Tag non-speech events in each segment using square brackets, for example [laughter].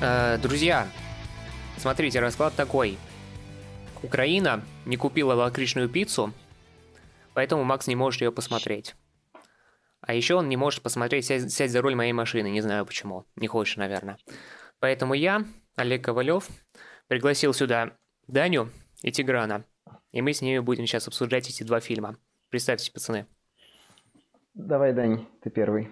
Э, друзья, смотрите, расклад такой. Украина не купила лакричную пиццу, поэтому Макс не может ее посмотреть. А еще он не может посмотреть «Сядь, сядь за руль моей машины», не знаю почему, не хочешь, наверное. Поэтому я, Олег Ковалев, пригласил сюда Даню и Тиграна, и мы с ними будем сейчас обсуждать эти два фильма. Представьте, пацаны. Давай, Дань, ты первый.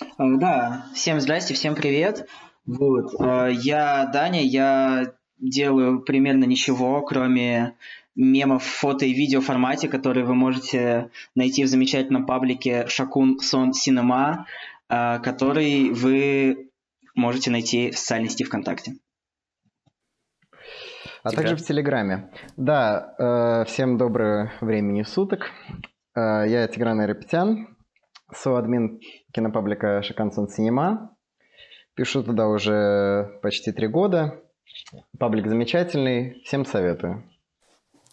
Э, да, всем здрасте, всем привет. Вот, э, я Даня, я делаю примерно ничего, кроме мемов в фото и видео формате, которые вы можете найти в замечательном паблике Шакун Сон Синема, э, который вы можете найти в социальной сети ВКонтакте. А Тебя? также в Телеграме. Да, э, всем доброго времени суток. Э, я Тигран Айрапетян, соадмин кинопаблика Шакансон Синема. Пишу туда уже почти три года. Паблик замечательный, всем советую.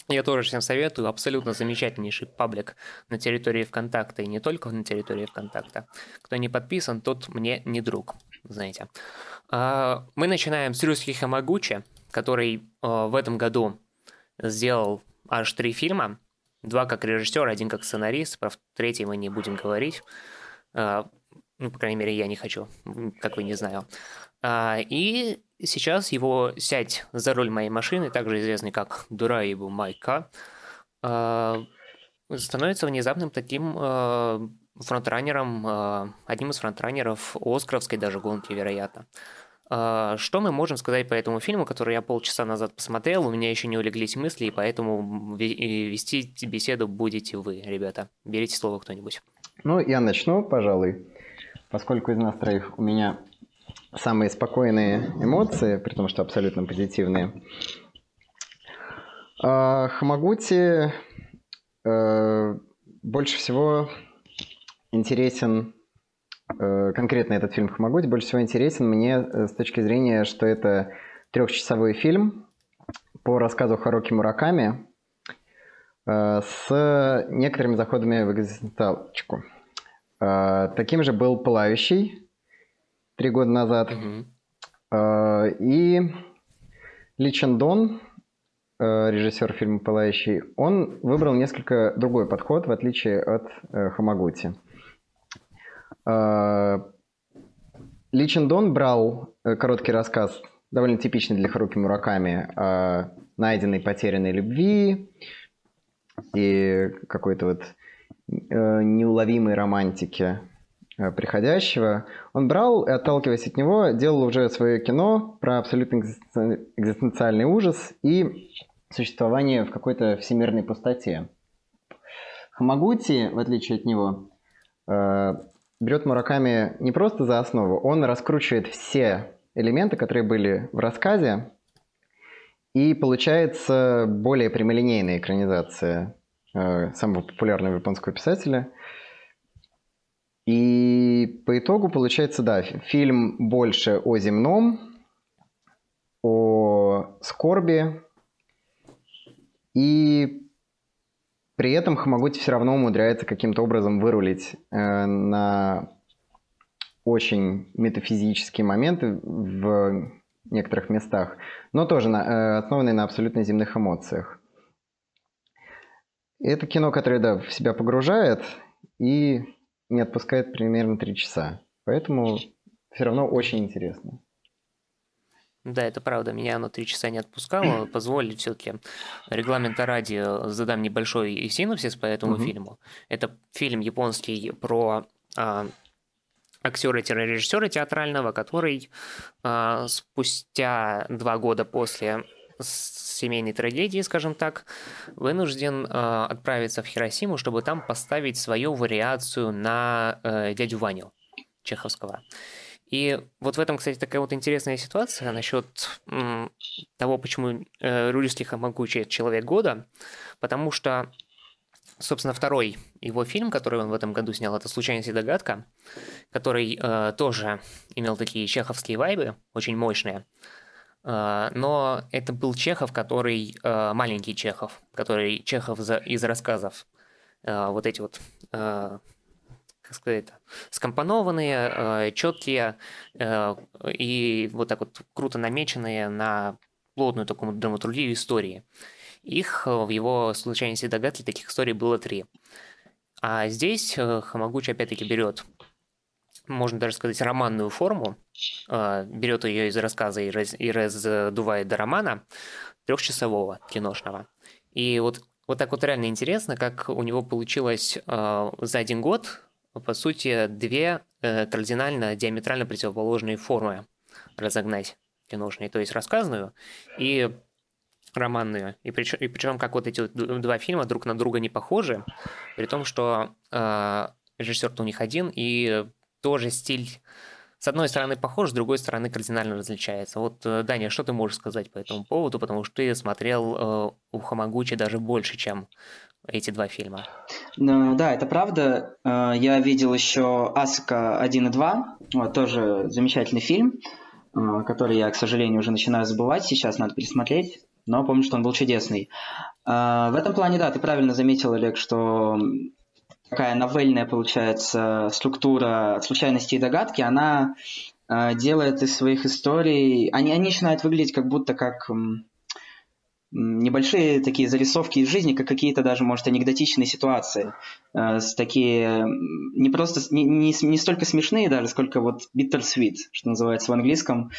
Я тоже всем советую. Абсолютно замечательнейший паблик на территории ВКонтакта и не только на территории ВКонтакта. Кто не подписан, тот мне не друг, знаете. А, мы начинаем с Рюски Хамагучи, который а, в этом году сделал аж три фильма. Два как режиссер, один как сценарист. Про третий мы не будем говорить. А, ну, по крайней мере, я не хочу, как вы не знаю. И сейчас его «Сядь за руль моей машины», также известный как «Дураеву Майка», а, становится внезапным таким а, фронтранером, а, одним из фронтранеров Оскаровской даже гонки, вероятно. Что мы можем сказать по этому фильму, который я полчаса назад посмотрел, у меня еще не улеглись мысли, и поэтому вести беседу будете вы, ребята. Берите слово кто-нибудь. Ну, я начну, пожалуй, поскольку из нас троих у меня самые спокойные эмоции, при том, что абсолютно позитивные. А, Хамагути э, больше всего интересен, э, конкретно этот фильм Хамагути больше всего интересен мне э, с точки зрения, что это трехчасовой фильм по рассказу Харуки Мураками с некоторыми заходами в экзистенциалочку. Таким же был «Пылающий», три года назад. Угу. И Ли Чендон, э, режиссер фильма «Пылающий», он выбрал несколько другой подход, в отличие от э, Хамагути. Э, Ли Чендон брал короткий рассказ, довольно типичный для Харуки Мураками, о найденной потерянной любви и какой-то вот неуловимой романтике Э, приходящего, он брал и, отталкиваясь от него, делал уже свое кино про абсолютно экзистенциальный ужас и существование в какой-то всемирной пустоте. Хамагути, в отличие от него, э, берет Мураками не просто за основу, он раскручивает все элементы, которые были в рассказе, и получается более прямолинейная экранизация э, самого популярного японского писателя – и по итогу получается, да, фильм больше о земном, о скорби, и при этом Хамагути все равно умудряется каким-то образом вырулить э, на очень метафизические моменты в некоторых местах, но тоже на, э, основанные на абсолютно земных эмоциях. Это кино, которое да, в себя погружает и не отпускает примерно три часа. Поэтому все равно очень интересно. Да, это правда. Меня оно три часа не отпускало. [clears throat] Позволить все-таки регламента ради задам небольшой синопсис по этому угу. фильму. Это фильм японский про а, актера-режиссера театрального, который а, спустя два года после семейной трагедии, скажем так, вынужден э, отправиться в Хиросиму, чтобы там поставить свою вариацию на э, дядю Ваню Чеховского. И вот в этом, кстати, такая вот интересная ситуация насчет м, того, почему э, Рюрийский Хамагучи «Человек года», потому что, собственно, второй его фильм, который он в этом году снял, это «Случайность и догадка», который э, тоже имел такие чеховские вайбы, очень мощные. А, но это был Чехов, который а, маленький Чехов, который Чехов из рассказов. А, вот эти вот как сказать, скомпонованные, четкие и вот так вот круто намеченные на плотную такую драматургию истории. Их в его случайности догадки таких историй было три. А здесь Хамагучи опять-таки берет, можно даже сказать, романную форму, берет ее из рассказа и, раз, и раздувает до романа трехчасового киношного. И вот вот так вот реально интересно, как у него получилось э, за один год, по сути, две э, кардинально, диаметрально противоположные формы разогнать киношные, то есть рассказанную и романную. И причем, и причем как вот эти два фильма друг на друга не похожи, при том, что э, режиссер-то у них один, и тоже стиль с одной стороны похож, с другой стороны кардинально различается. Вот, э, Даня, что ты можешь сказать по этому поводу, потому что ты смотрел э, у Хамагучи даже больше, чем эти два фильма. Ну, да, это правда. Э, я видел еще Аска 1 и 2, вот, тоже замечательный фильм, э, который я, к сожалению, уже начинаю забывать, сейчас надо пересмотреть, но помню, что он был чудесный. В этом плане, да, ты правильно заметил, Олег, что такая новельная, получается, структура случайности и догадки, она э, делает из своих историй... Они, они начинают выглядеть как будто как небольшие такие зарисовки из жизни, как какие-то даже, может, анекдотичные ситуации. Э, такие не просто, не, не, не столько смешные даже, сколько вот bittersweet, что называется в английском,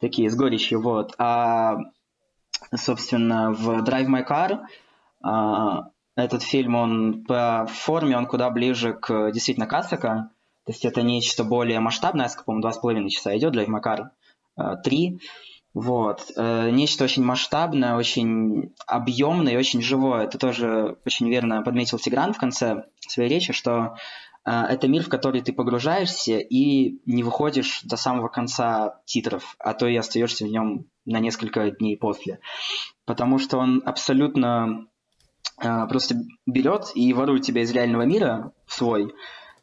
такие с горечью, вот. А, собственно, в Drive My Car а, этот фильм, он по форме, он куда ближе к действительно Касака. То есть это нечто более масштабное, по-моему, два с половиной часа идет, для Макар э, три. Вот. Э, нечто очень масштабное, очень объемное и очень живое. Это тоже очень верно подметил Тигран в конце своей речи, что э, это мир, в который ты погружаешься и не выходишь до самого конца титров, а то и остаешься в нем на несколько дней после. Потому что он абсолютно просто берет и ворует тебя из реального мира в свой,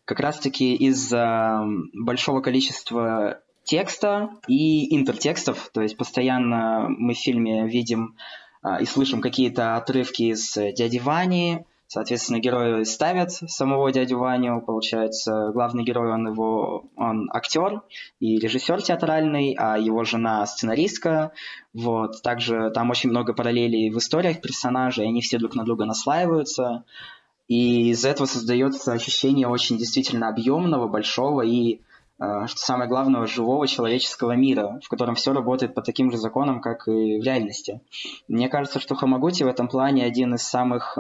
как раз-таки из-за большого количества текста и интертекстов, то есть постоянно мы в фильме видим а, и слышим какие-то отрывки из «Дяди Вани», Соответственно, герои ставят самого дядю Ваню, получается, главный герой, он его, он актер и режиссер театральный, а его жена сценаристка, вот, также там очень много параллелей в историях персонажей, они все друг на друга наслаиваются, и из этого создается ощущение очень действительно объемного, большого и э, что самое главное, живого человеческого мира, в котором все работает по таким же законам, как и в реальности. Мне кажется, что Хамагути в этом плане один из самых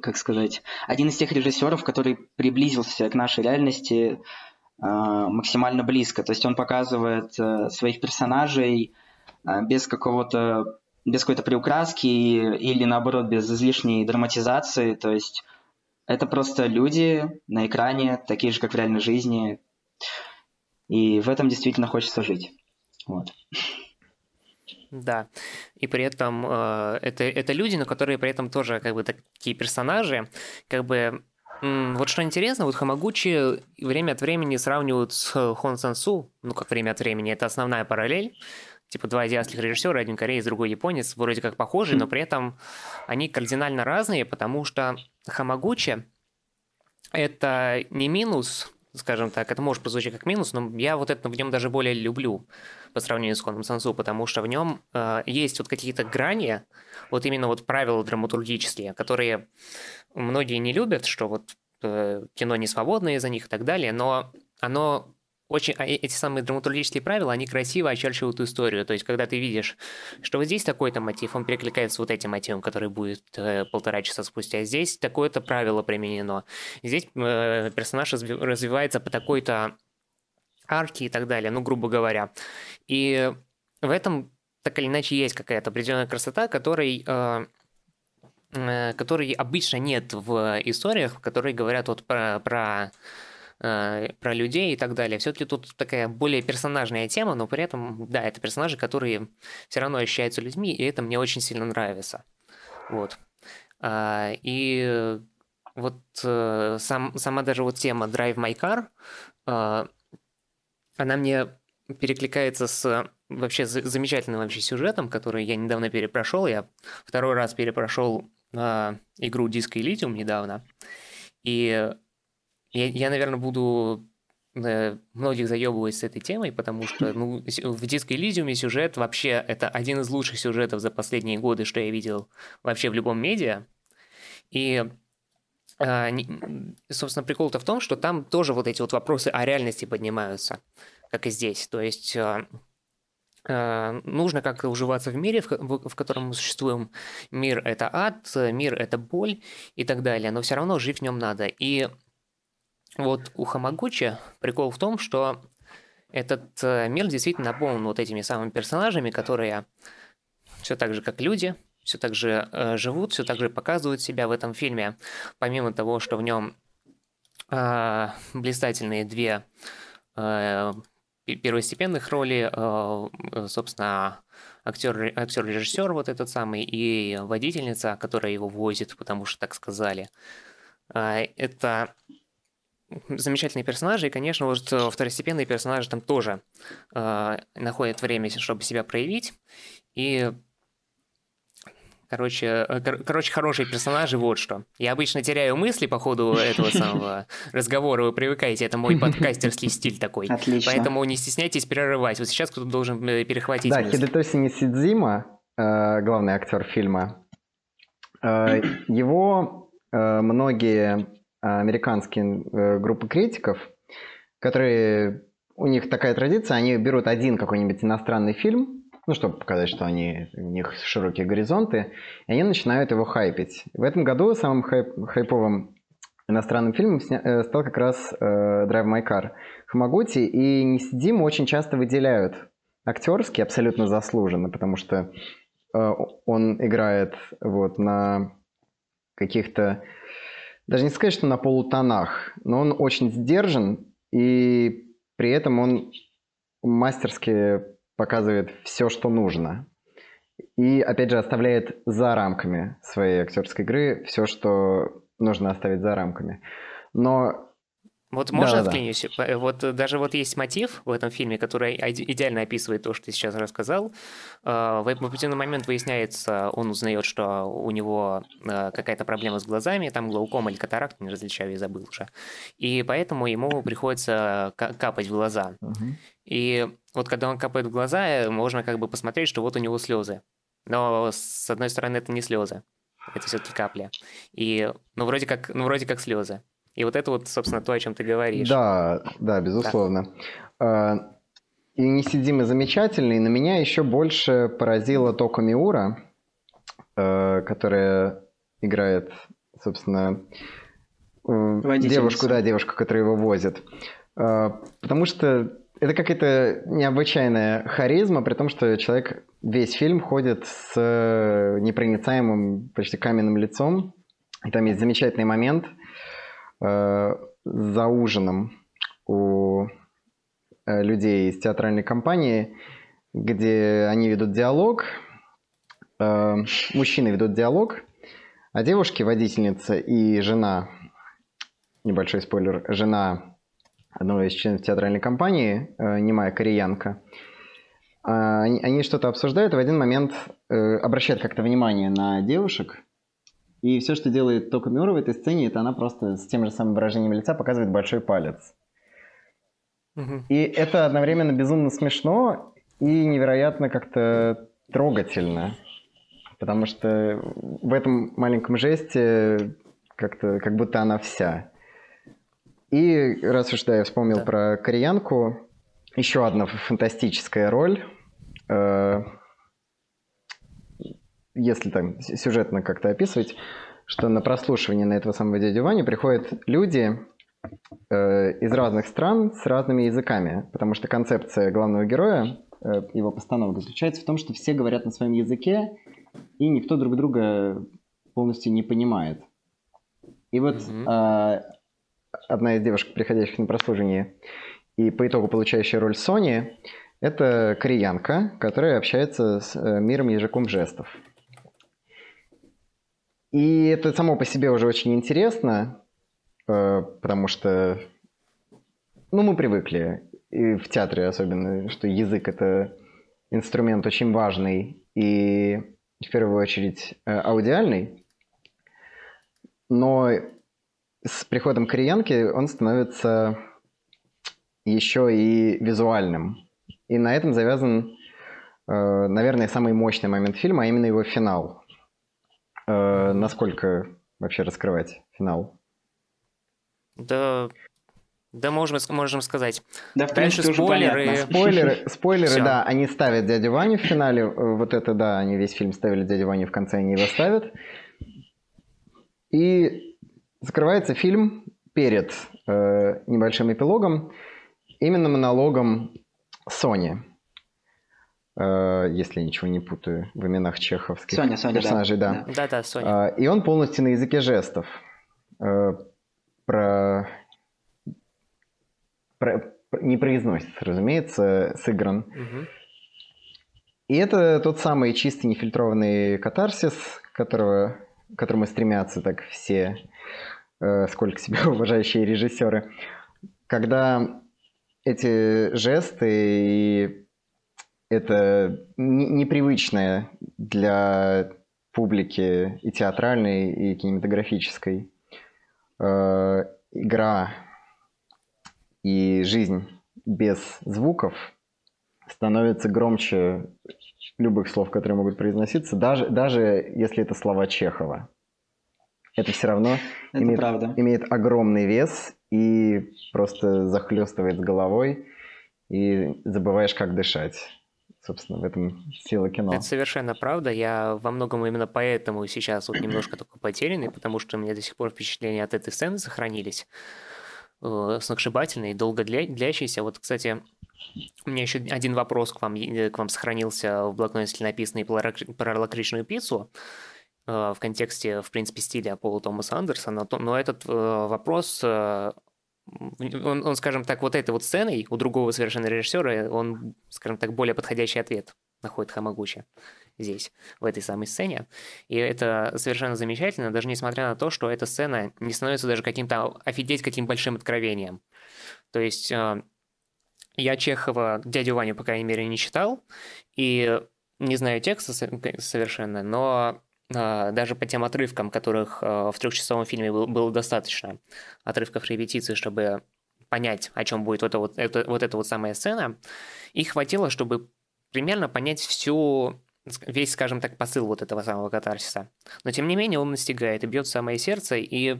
как сказать, один из тех режиссеров, который приблизился к нашей реальности э, максимально близко. То есть он показывает э, своих персонажей э, без какого-то без какой-то приукраски или наоборот без излишней драматизации. То есть это просто люди на экране, такие же, как в реальной жизни. И в этом действительно хочется жить. Вот. Да, и при этом э, это, это люди, но которые при этом тоже как бы такие персонажи, как бы вот что интересно, вот Хамагучи время от времени сравнивают с Хон Сансу, ну как время от времени, это основная параллель, типа два азиатских режиссера, один кореец, другой японец, вроде как похожие, но при этом они кардинально разные, потому что Хамагучи это не минус, скажем так, это может прозвучать как минус, но я вот это в нем даже более люблю по сравнению с Коном Сансу, потому что в нем э, есть вот какие-то грани, вот именно вот правила драматургические, которые многие не любят, что вот э, кино не свободное из-за них и так далее, но оно очень, а, эти самые драматургические правила, они красиво очерчивают историю. То есть, когда ты видишь, что вот здесь такой-то мотив, он перекликается вот этим мотивом, который будет э, полтора часа спустя. Здесь такое-то правило применено. Здесь э, персонаж развивается по такой-то арке и так далее, ну, грубо говоря. И в этом так или иначе есть какая-то определенная красота, которой, э, э, которой обычно нет в историях, которые говорят вот про, про Э, про людей и так далее. Все-таки тут такая более персонажная тема, но при этом, да, это персонажи, которые все равно ощущаются людьми, и это мне очень сильно нравится. Вот. А, и вот э, сам, сама даже вот тема Drive My Car, э, она мне перекликается с вообще замечательным вообще сюжетом, который я недавно перепрошел. Я второй раз перепрошел игру Disco Elysium недавно. И я, я, наверное, буду э, многих заебывать с этой темой, потому что ну, в «Диско Элизиуме» сюжет вообще это один из лучших сюжетов за последние годы, что я видел вообще в любом медиа. И а, собственно, прикол-то в том, что там тоже вот эти вот вопросы о реальности поднимаются, как и здесь. То есть а, а, нужно как-то уживаться в мире, в котором мы существуем. Мир — это ад, мир — это боль и так далее, но все равно жить в нем надо. И вот у Хамагучи прикол в том, что этот э, мир действительно наполнен вот этими самыми персонажами, которые все так же, как люди, все так же э, живут, все так же показывают себя в этом фильме, помимо того, что в нем э, блистательные две э, первостепенных роли, э, собственно, актер, актер-режиссер вот этот самый и водительница, которая его возит, потому что так сказали. Э, это замечательные персонажи, и, конечно, вот второстепенные персонажи там тоже э, находят время, чтобы себя проявить, и Короче, э, кор- короче, хорошие персонажи, вот что. Я обычно теряю мысли по ходу этого [laughs] самого разговора, вы привыкаете, это мой подкастерский стиль такой. Отлично. Поэтому не стесняйтесь перерывать. Вот сейчас кто-то должен э, перехватить Да, мысли. Хидетоси Нисидзима, э, главный актер фильма, его многие американские группы критиков, которые у них такая традиция, они берут один какой-нибудь иностранный фильм, ну, чтобы показать, что они, у них широкие горизонты, и они начинают его хайпить. В этом году самым хайп, хайповым иностранным фильмом сня, э, стал как раз э, Drive My Car Хамагути, и Нисидиму очень часто выделяют актерски, абсолютно заслуженно, потому что э, он играет вот на каких-то, даже не сказать, что на полутонах, но он очень сдержан, и при этом он мастерски показывает все, что нужно. И, опять же, оставляет за рамками своей актерской игры все, что нужно оставить за рамками. Но вот можно да, вклинюсь? Да. Вот даже вот есть мотив в этом фильме, который идеально описывает то, что ты сейчас рассказал. А, в определенный момент выясняется, он узнает, что у него какая-то проблема с глазами, там глаукома или катаракт, не различаю, я забыл уже. И поэтому ему приходится капать в глаза. Угу. И вот когда он капает в глаза, можно как бы посмотреть, что вот у него слезы. Но с одной стороны это не слезы, это все-таки капля. И ну вроде как, ну вроде как слезы. И вот это вот, собственно, то, о чем ты говоришь. Да, да, безусловно. Да. И Нисидимы замечательный, но меня еще больше поразила Токо Миура, э, которая играет, собственно, девушку, да, девушку, которая его возит. Э, потому что это какая-то необычайная харизма, при том, что человек весь фильм ходит с непроницаемым, почти каменным лицом. И там есть замечательный момент – Э, за ужином у э, людей из театральной компании, где они ведут диалог, э, мужчины ведут диалог, а девушки, водительница и жена, небольшой спойлер, жена одного из членов театральной компании, немая кореянка, они, что-то обсуждают, и в один момент обращают как-то внимание на девушек, и все, что делает Тока Миура в этой сцене, это она просто с тем же самым выражением лица показывает большой палец. Угу. И это одновременно безумно смешно и невероятно как-то трогательно. Потому что в этом маленьком жесте как-то как будто она вся. И раз уж да, я вспомнил да. про кореянку, еще одна фантастическая роль. Э, если там сюжетно как-то описывать, что на прослушивание на этого самого дядю Ваню приходят люди э, из разных стран с разными языками, потому что концепция главного героя, э, его постановка заключается в том, что все говорят на своем языке, и никто друг друга полностью не понимает. И вот mm-hmm. э, одна из девушек, приходящих на прослушивание и по итогу получающая роль Сони, это кореянка, которая общается с э, миром языком жестов. И это само по себе уже очень интересно, э, потому что, ну, мы привыкли, и в театре особенно, что язык — это инструмент очень важный и, в первую очередь, э, аудиальный. Но с приходом Кореянки он становится еще и визуальным. И на этом завязан, э, наверное, самый мощный момент фильма, а именно его финал. Э, насколько вообще раскрывать финал? Да, да, можем, можем сказать. Да, в Дальше принципе, уже спойлеры. понятно. Спойлеры, [laughs] спойлеры, [laughs] да, они ставят дядю Ваню в финале. э, Вот это, да, они весь фильм ставили дядю Ваню, в конце они его ставят. И закрывается фильм перед э, небольшим эпилогом именно монологом Сони. Э, если я ничего не путаю в именах чеховских Соня, Соня, да. персонажей, да. Да-да, Соня. А, И он полностью на языке жестов. Э, Про... про- Не произносится, разумеется, сыгран. И это тот самый чистый нефильтрованный катарсис, которого, к которому стремятся так все, э, сколько себя [laughs] уважающие режиссеры. Когда эти жесты и это не- непривычное для публики и театральной, и кинематографической э, игра и жизнь без звуков становится громче любых слов, которые могут произноситься, даже, даже если это слова Чехова. Это все равно Это имеет, правда. имеет огромный вес и просто захлестывает с головой, и забываешь, как дышать. Собственно, в этом сила кино. Это совершенно правда. Я во многом именно поэтому сейчас вот немножко такой потерянный, потому что у меня до сих пор впечатления от этой сцены сохранились. э, Сногсшибательные, долго для- длящиеся. Вот, кстати, у меня еще один вопрос к вам, к вам сохранился в блокноте, написанный про лак- про лакричную пиццу э, в контексте, в принципе, стиля Пола Томаса Андерсона. Но этот э, вопрос, э, он, он, скажем так, вот этой вот сценой у другого совершенно режиссера, он, скажем так, более подходящий ответ находит Хамагучи здесь, в этой самой сцене. И это совершенно замечательно, даже несмотря на то, что эта сцена не становится даже каким-то офигеть каким большим откровением. То есть э, я Чехова, дядю Ваню, по крайней мере, не читал, и не знаю текста со- совершенно, но даже по тем отрывкам, которых э, в трехчасовом фильме был- было достаточно, отрывков репетиции, чтобы понять, о чем будет вот, вот, это, вот эта вот самая сцена, их хватило, чтобы примерно понять всю весь, скажем так, посыл вот этого самого катарсиса. Но тем не менее он настигает и бьет самое сердце, и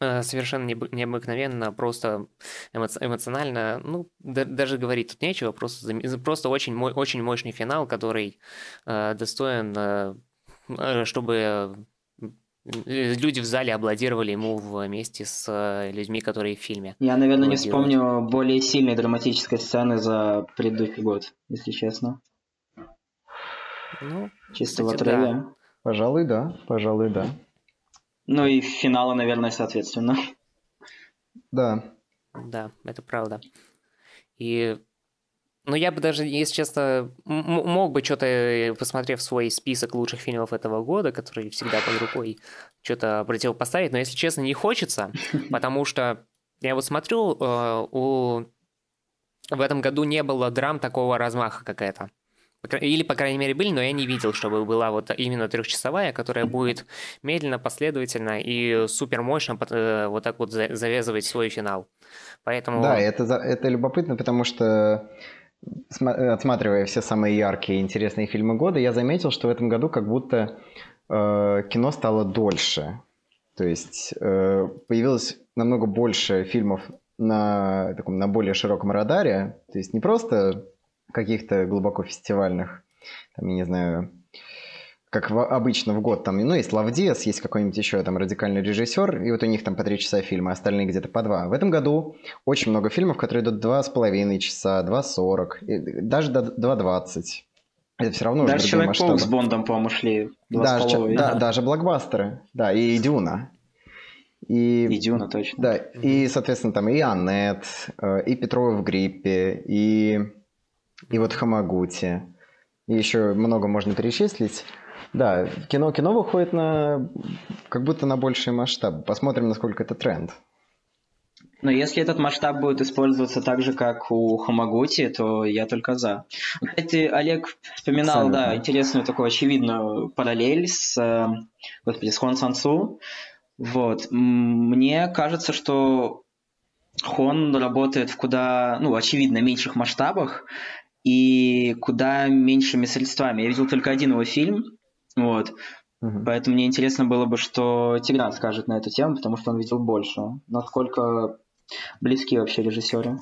э, совершенно необы- необыкновенно, просто эмо- эмоционально, ну, да- даже говорить тут нечего, просто, просто очень, очень мощный финал, который э, достоин, чтобы э, люди в зале аплодировали ему вместе с э, людьми, которые в фильме. Я, наверное, не вспомню более сильной драматической сцены за предыдущий год, если честно. Ну, Чисто в отрыве. Пожалуй, да. Пожалуй, да. Ну и финала, наверное, соответственно. Да. Да, это правда. И, ну, я бы даже, если честно, мог бы что-то, посмотрев свой список лучших фильмов этого года, который всегда под рукой, что-то противопоставить, но, если честно, не хочется, [laughs] потому что я вот смотрю, э, у... в этом году не было драм такого размаха, как это. Или, по крайней мере, были, но я не видел, чтобы была вот именно трехчасовая, которая будет медленно, последовательно и супер мощно вот так вот за- завязывать свой финал. Поэтому... Да, это, это любопытно, потому что отсматривая все самые яркие и интересные фильмы года, я заметил, что в этом году как будто э, кино стало дольше. То есть э, появилось намного больше фильмов на, таком, на более широком радаре. То есть не просто каких-то глубоко фестивальных, там, я не знаю, как в- обычно в год, там, ну, есть Лавдес, есть какой-нибудь еще там радикальный режиссер, и вот у них там по три часа фильма, остальные где-то по два. В этом году очень много фильмов, которые идут два с половиной часа, 2.40, и даже до 2.20. Это все равно уже Даже Человек-паук масштабы. с Бондом, по-моему, шли два Даже, половиной. да, даже блокбастеры, да, и Дюна. И, И Дюна, точно. да, и, соответственно, там и Аннет, э, и Петрова в гриппе, и, и вот Хамагути. И еще много можно перечислить. Да, кино, кино выходит на как будто на больший масштаб. Посмотрим, насколько это тренд. Но если этот масштаб будет использоваться так же, как у Хамагути, то я только за. Кстати, Олег вспоминал, Абсолютно. да, интересную такую очевидную параллель с, э, господи, с Хон Сан Су. Вот. Мне кажется, что Хон работает в куда, ну, очевидно, меньших масштабах и куда меньшими средствами. Я видел только один его фильм, вот. Угу. Поэтому мне интересно было бы, что Тигран скажет на эту тему, потому что он видел больше. Насколько близки вообще режиссеры?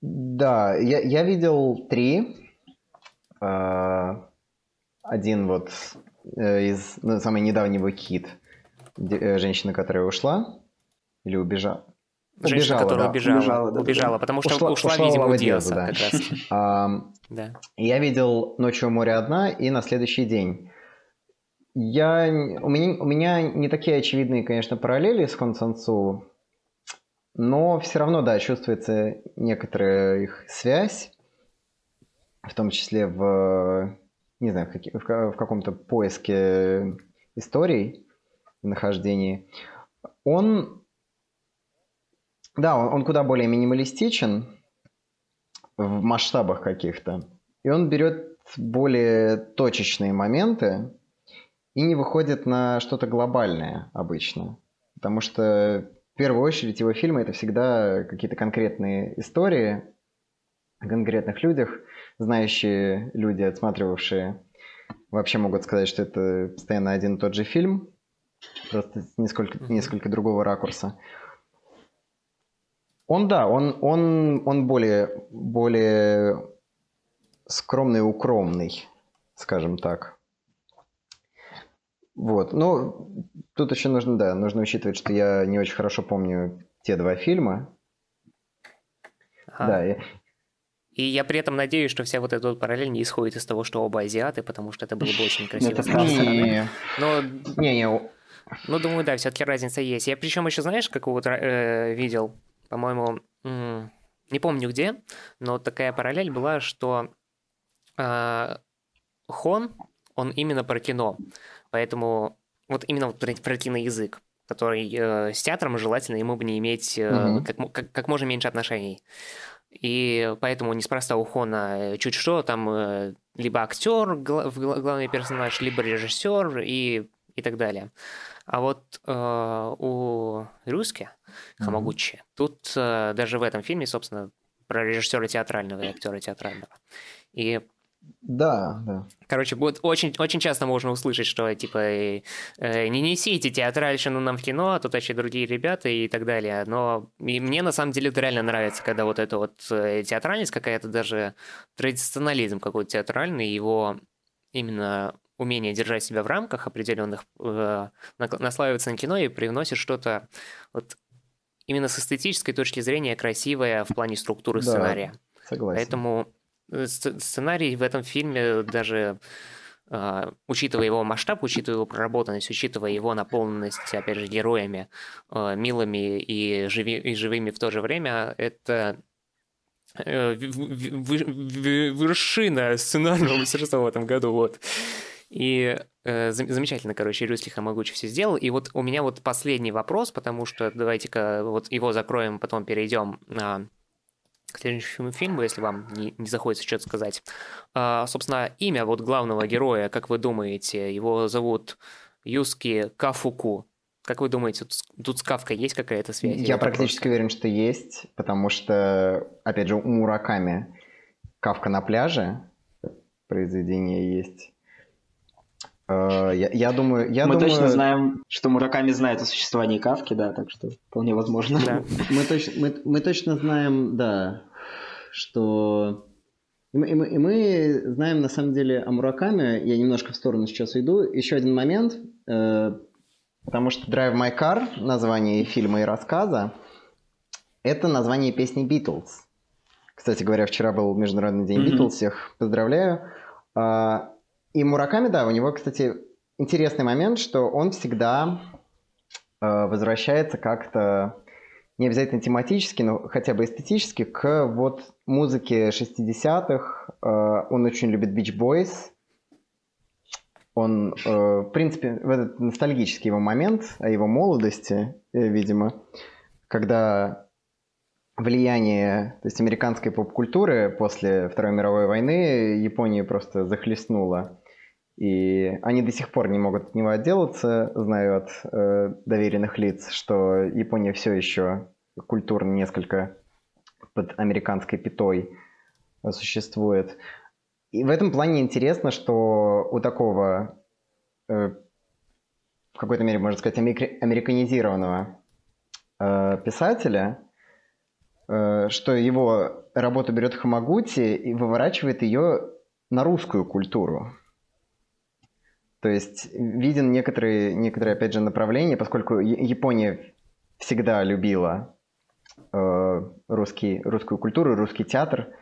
Да, я, я видел три. А, один вот э, из ну, самый недавний кит. Э, женщина, которая ушла или убежала. Женщина, убежала, которая да. убежала, убежала, да, убежала, потому что ушла, ушла, видимо, в Одессу, да. как раз. [laughs] Да. Я видел «Ночью у моря одна» и «На следующий день». Я, у, меня, у меня не такие очевидные, конечно, параллели с Консансу, но все равно, да, чувствуется некоторая их связь, в том числе в, не знаю, в, в, в каком-то поиске историй, нахождении. Он, да, он, он куда более минималистичен в масштабах каких-то, и он берет более точечные моменты, и не выходит на что-то глобальное обычно. Потому что в первую очередь его фильмы это всегда какие-то конкретные истории о конкретных людях. Знающие люди, отсматривавшие, вообще могут сказать, что это постоянно один и тот же фильм, просто несколько, несколько другого ракурса. Он, да, он, он, он более, более скромный укромный, скажем так. Вот. Ну, тут еще нужно, да, нужно учитывать, что я не очень хорошо помню те два фильма. Ага. Да, я... И я при этом надеюсь, что вся вот эта вот параллель не исходит из того, что оба азиаты, потому что это было бы очень красиво. Это не, Но... не, не. Ну, думаю, да, все-таки разница есть. Я причем еще, знаешь, как вот э, видел, по-моему, не помню где, но такая параллель была, что э, Хон, он именно про кино. Поэтому вот именно вот про киноязык, который э, с театром желательно ему бы не иметь э, угу. как, как, как можно меньше отношений. И поэтому неспроста у Хона чуть что, там э, либо актер гла- главный персонаж, либо режиссер и, и так далее. А вот э, у Рюски Хамагучи, mm-hmm. тут э, даже в этом фильме, собственно, про режиссера театрального и актера театрального. И да, да. Короче, будет очень, очень часто можно услышать, что типа э, не несите театральщину нам в кино, а тут вообще другие ребята и так далее. Но и мне на самом деле это реально нравится, когда вот эта вот э, театральность какая-то, даже традиционализм какой-то театральный, его именно умение держать себя в рамках определенных, э, наслаиваться на кино и привносит что-то вот именно с эстетической точки зрения красивое в плане структуры да, сценария. Согласен. Поэтому Э, сценарий в этом фильме даже Uh, учитывая его масштаб, учитывая его проработанность, учитывая его наполненность, опять же, героями, uh, милыми и, живи, и живыми в то же время, это uh, вершина сценарного мастерства в этом году, вот. И э, замечательно, короче, Рюсли Хамагучи все сделал. И вот у меня вот последний вопрос, потому что давайте-ка вот его закроем, потом перейдем на к следующему фильму, если вам не, не захочется что-то сказать. А, собственно, имя вот главного героя, как вы думаете, его зовут Юски Кафуку. Как вы думаете, тут, тут с Кавкой есть какая-то связь? Я практически уверен, что есть, потому что, опять же, у Мураками Кавка на пляже произведение есть. А, я, я думаю, я мы думаю... точно знаем, что Мураками знает о существовании Кавки, да, так что вполне возможно. Да. [laughs] Мы, точно, мы, мы точно знаем, да, что и мы, и, мы, и мы знаем на самом деле о Мураками. Я немножко в сторону сейчас уйду. Еще один момент, э, потому что Drive My Car, название фильма и рассказа, это название песни Beatles. Кстати говоря, вчера был Международный день mm-hmm. Beatles, всех поздравляю. А, и Мураками, да, у него, кстати, интересный момент, что он всегда э, возвращается как-то не обязательно тематически, но хотя бы эстетически к вот музыке 60-х. Э, он очень любит Beach Boys. Он, э, в принципе, в этот ностальгический его момент о его молодости, э, видимо, когда влияние то есть американской поп-культуры после Второй мировой войны Японию просто захлестнуло. И они до сих пор не могут от него отделаться, знаю от э, доверенных лиц, что Япония все еще культурно несколько под американской пятой существует. И в этом плане интересно, что у такого, э, в какой-то мере, можно сказать, американизированного э, писателя, э, что его работу берет Хамагути и выворачивает ее на русскую культуру. То есть виден некоторые, некоторые опять же, направления, поскольку Япония всегда любила э, русский, русскую культуру, русский театр.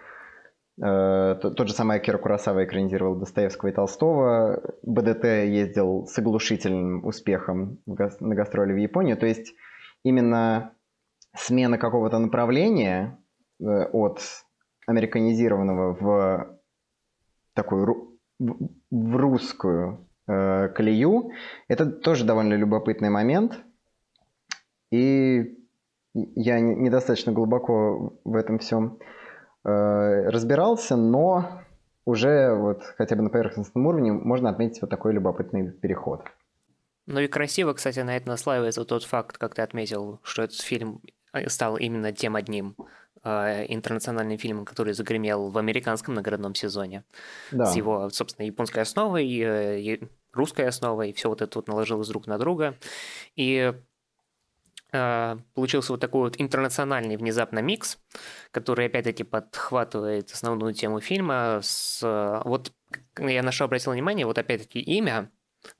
Э, тот же самый Акира Курасава экранизировал Достоевского и Толстого. БДТ ездил с оглушительным успехом на гастроли в Японию. То есть именно смена какого-то направления э, от американизированного в такую в русскую э, колею. Это тоже довольно любопытный момент. И я недостаточно глубоко в этом всем э, разбирался, но уже вот хотя бы на поверхностном уровне можно отметить вот такой любопытный переход. Ну и красиво, кстати, на это наслаивается тот факт, как ты отметил, что этот фильм стал именно тем одним э, интернациональным фильмом, который загремел в американском наградном сезоне. Да. С его, собственно, японской основой, э, русской основой, и все вот это вот наложилось друг на друга. И э, получился вот такой вот интернациональный внезапно микс, который опять-таки подхватывает основную тему фильма. С, вот я на что обратил внимание, вот опять-таки имя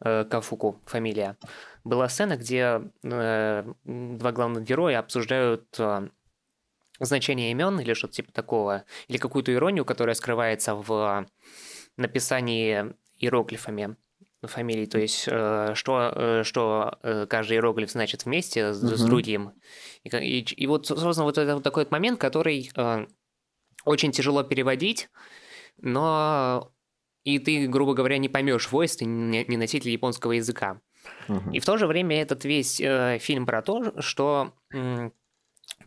э, Кафуку, фамилия, была сцена, где э, два главных героя обсуждают э, значение имен или что-то типа такого, или какую-то иронию, которая скрывается в написании иероглифами фамилий, то есть э, что, э, что э, каждый иероглиф значит вместе с, uh-huh. с другим. И, и, и вот, собственно, вот это вот такой вот момент, который очень тяжело переводить, но и ты, грубо говоря, не поймешь войс, ты не, носитель японского языка. Uh-huh. И в то же время этот весь э, фильм про то, что э,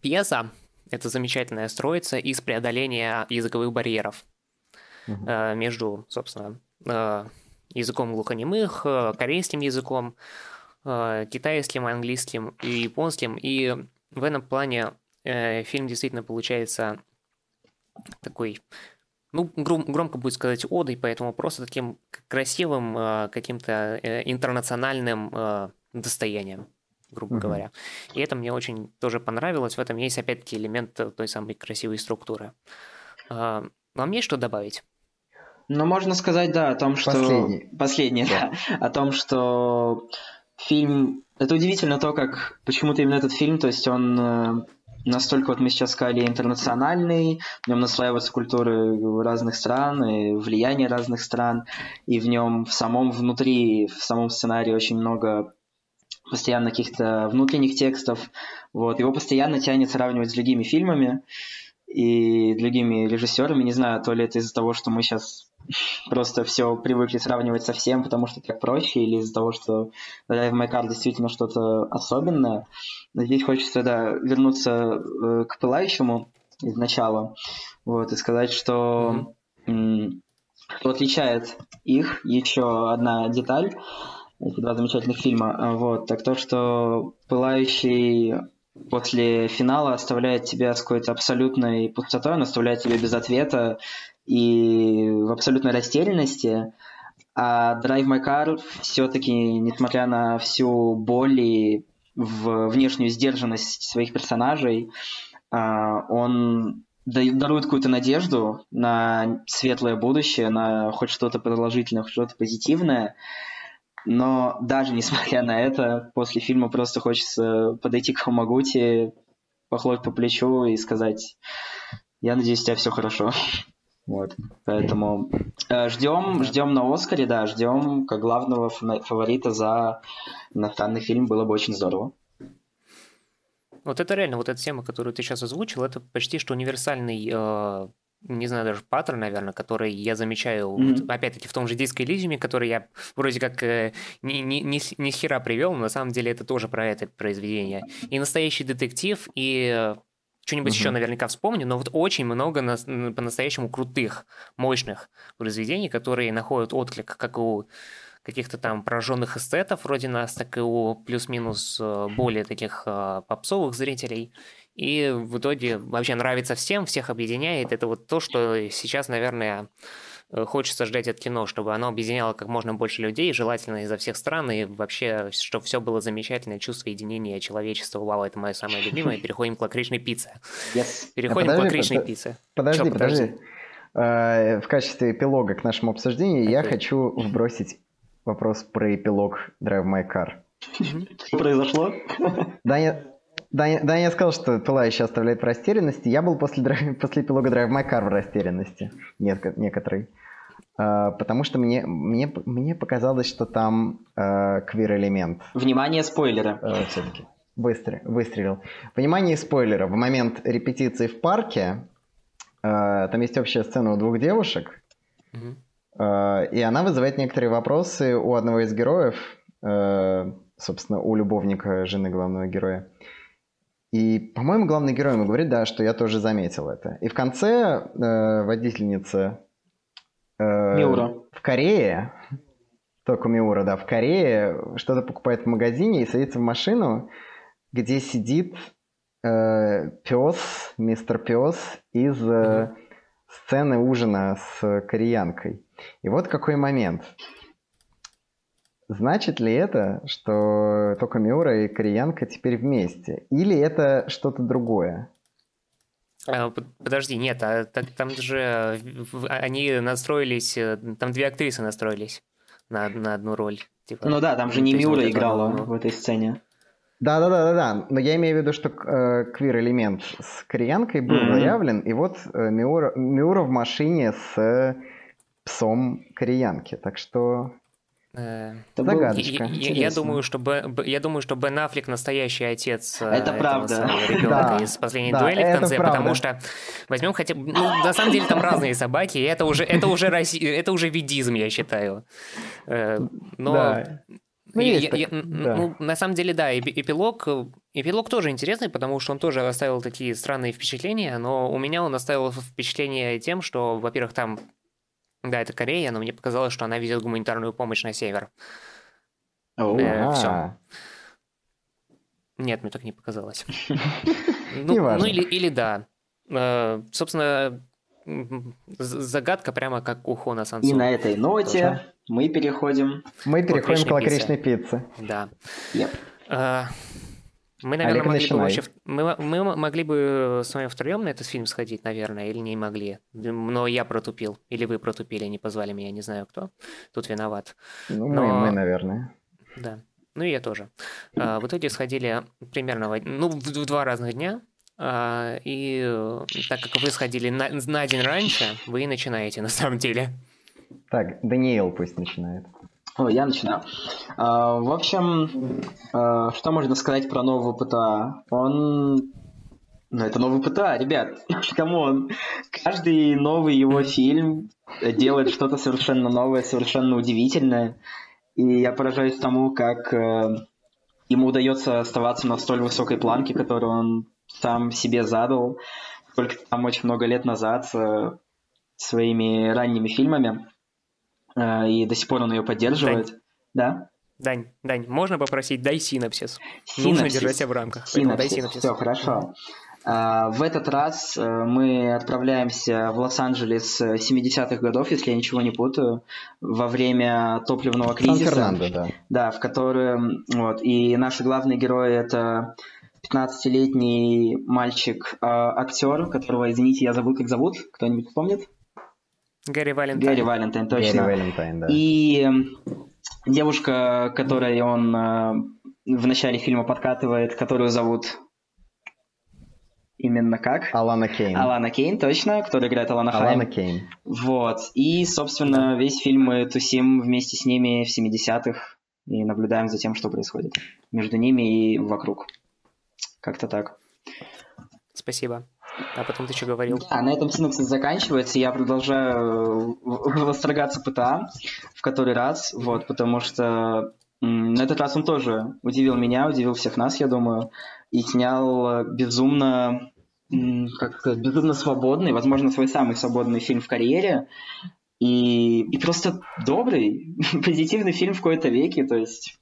пьеса это замечательная строится из преодоления языковых барьеров uh-huh. э, между, собственно, э, языком глухонемых, э, корейским языком, э, китайским, английским и японским. И в этом плане э, фильм действительно получается такой, ну, гром, громко будет сказать одой, поэтому просто таким красивым каким-то интернациональным достоянием грубо uh-huh. говоря. И это мне очень тоже понравилось. В этом есть, опять-таки, элемент той самой красивой структуры. Вам есть что добавить? Ну, можно сказать, да, о том, что... Последний. Последний, да. [laughs] О том, что фильм... Это удивительно то, как... Почему-то именно этот фильм, то есть он э, настолько, вот мы сейчас сказали, интернациональный, в нем наслаиваются культуры разных стран, и влияние разных стран, и в нем в самом внутри, в самом сценарии очень много постоянно каких-то внутренних текстов. Вот. Его постоянно тянет сравнивать с другими фильмами и другими режиссерами. Не знаю, то ли это из-за того, что мы сейчас просто все привыкли сравнивать со всем, потому что так проще, или из-за того, что Drive My Car действительно что-то особенное. Но здесь хочется, да, вернуться э, к пылающему изначала, вот, и сказать, что mm-hmm. что отличает их, еще одна деталь, эти два замечательных фильма, вот, так то, что пылающий после финала оставляет тебя с какой-то абсолютной пустотой, он оставляет тебя без ответа и в абсолютной растерянности. А Drive My Car все-таки, несмотря на всю боль и в внешнюю сдержанность своих персонажей, а, он дарует какую-то надежду на светлое будущее, на хоть что-то продолжительное, хоть что-то позитивное. Но даже несмотря на это, после фильма просто хочется подойти к Хамагути, похлопать по плечу и сказать, я надеюсь, у тебя все хорошо. Вот, поэтому э, ждем, ждем на Оскаре, да, ждем как главного фаворита за иностранный фильм, было бы очень здорово. Вот это реально, вот эта тема, которую ты сейчас озвучил, это почти что универсальный э, не знаю, даже паттерн, наверное, который я замечаю, mm-hmm. вот, опять-таки, в том же диско Элизиуме, который я вроде как э, ни, ни, ни, ни хера привел, но на самом деле это тоже про это произведение. И настоящий детектив, и Что-нибудь Мгм. еще наверняка вспомню, но вот очень много м, по-настоящему крутых, мощных произведений, которые находят отклик как у каких-то там пораженных эстетов вроде нас, так и у плюс-минус э, более таких э, попсовых зрителей. И в итоге вообще нравится всем, всех объединяет. Это вот то, что сейчас, наверное, хочется ждать от кино, чтобы оно объединяло как можно больше людей, желательно изо всех стран, и вообще, чтобы все было замечательное, чувство единения человечества. Вау, это мое самое любимое. Переходим к лакричной пицце. Yes. Переходим А к лакричной под- пицце. Подожди, Чё, подожди. Э, В качестве эпилога к нашему обсуждению я хочу вбросить вопрос про эпилог Drive My Car. Что произошло? Даня, Даня, Даня сказал, что пылающий оставляет в растерянности. Я был после, драйв- [laughs] после эпилога Drive My Car в растерянности. Нетко- некоторый. А, потому что мне, мне, мне показалось, что там э, квир-элемент Внимание, спойлеры. все-таки выстрелил. Внимание, спойлера. В момент репетиции в парке э, там есть общая сцена у двух девушек, Мгм. Э, И она вызывает некоторые вопросы у одного из героев, э, собственно, у любовника жены главного героя. И, по-моему, главный герой ему говорит, да, что я тоже заметил это. И в конце э, водительница э, Миура. в Корее, только Миура, да, в Корее что-то покупает в магазине и садится в машину, где сидит э, пес, мистер пес из э, сцены ужина с кореянкой. И вот какой момент. Значит ли это, что только Миура и кореянка теперь вместе? Или это что-то другое? А, под- Подожди, нет, а так- там же в- они настроились, э, там две актрисы настроились на, на одну роль. Типа, Ну да, там же не Миура играла было- в этой сцене. Да, да, да, да, да. Но я имею в виду, что э, квир-элемент с кореянкой был Мгм. заявлен, и вот э, Миура, Миура в машине с э, псом кореянки. Так что Загадочка. Я, я- я Интересно. думаю, что Б- Б- я думаю, что Бен Аффлек настоящий отец э, Это правда. ребенка [laughs] Да, из последней да, дуэли в конце, правда. потому что возьмем хотя бы, ну, на самом деле там разные собаки, и это уже это уже Росси- это уже видизм, я считаю. Э, Но да. Ну, я- я- я- да. ну, на самом деле, да, эпи- эпилог, э, эпилог тоже интересный, потому что он тоже оставил такие странные впечатления, но у меня он оставил впечатление тем, что, во-первых, там, да, это Корея, но мне показалось, что она везет гуманитарную помощь на север. Оу. Э. А, Нет, мне так не показалось. [laughs] Неважно. Ну, или, или да. Э, Собственно, загадка прямо как у Хона Сансу. И на этой ноте Хорошо. мы переходим. Мы переходим к Лакричной лакричной пицце. Да. Yep. Э, Мы, наверное, Олег, могли бы начинай. вообще... Мы, мы могли бы с вами втроем на этот фильм сходить, наверное, или не могли. Но я протупил. Или вы протупили, не позвали меня, не знаю кто. Тут виноват. Ну, мы, Но- мы, наверное. Да. Ну и я тоже. А, В итоге сходили примерно в, ну, в два разных дня. А, И э, так как вы сходили на, на день раньше, вы и начинаете на самом деле. Так, Даниил пусть начинает. О, я начинаю. А, в общем, а, что можно сказать про нового ПТА? Он... Ну, это новый ПТА, ребят. [laughs] Come on. Каждый новый его фильм делает что-то совершенно новое, совершенно удивительное. И я поражаюсь тому, как э, ему удается оставаться на столь высокой планке, которую он сам себе задал. Только там очень много лет назад э, своими ранними фильмами. Э, и до сих пор он ее поддерживает. Да? Дань, Дань, можно попросить, дай синапсис. Нужно Синапсис. держать себя в рамках. Поэтому дай Синапсис. синапсис. Все, хорошо. А, В этот раз э, мы отправляемся в Лос-Анджелес э, 70-х годов, если я ничего не путаю, во время топливного кризиса. Сан-Фернандо, да. Да, в котором... Вот, и наши главные герои это 15-летний мальчик-актер, которого, извините, я забыл, как зовут. Кто-нибудь помнит? Гэри Валентайн. Гэри Валентайн, Гэри точно. Валентайн, да. И м, девушка, которой он э, в начале фильма подкатывает, которую зовут именно как? Алана Кейн. Алана Кейн, точно, которая играет Алана Хайм. Алана Кейн. Вот. И, собственно, весь фильм мы тусим вместе с ними в 70-х и наблюдаем за тем, что происходит между ними и вокруг. Как-то так. Спасибо. А потом ты что говорил? А на этом синопсис заканчивается. Я продолжаю э, [laughs] восторгаться ПТА в который раз, вот, потому что на этот раз он тоже удивил меня, удивил всех нас, я думаю, и снял э, безумно как сказать, безумно свободный, возможно, свой самый свободный фильм в карьере. И, и просто добрый, [laughs] позитивный фильм в какой-то веке. То есть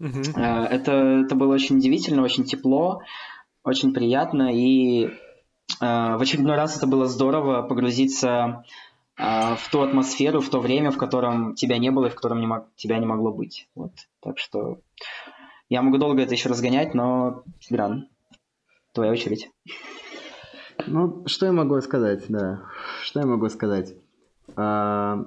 э, это, это было очень удивительно, очень тепло, очень приятно. И в очередной раз это было здорово погрузиться э, в ту атмосферу, в то время, в котором тебя не было и в котором не мог, тебя не могло быть. Вот. Так что я могу долго это еще разгонять, но, Тигран, твоя очередь. Ну, что я могу сказать, да. Что я могу сказать? А,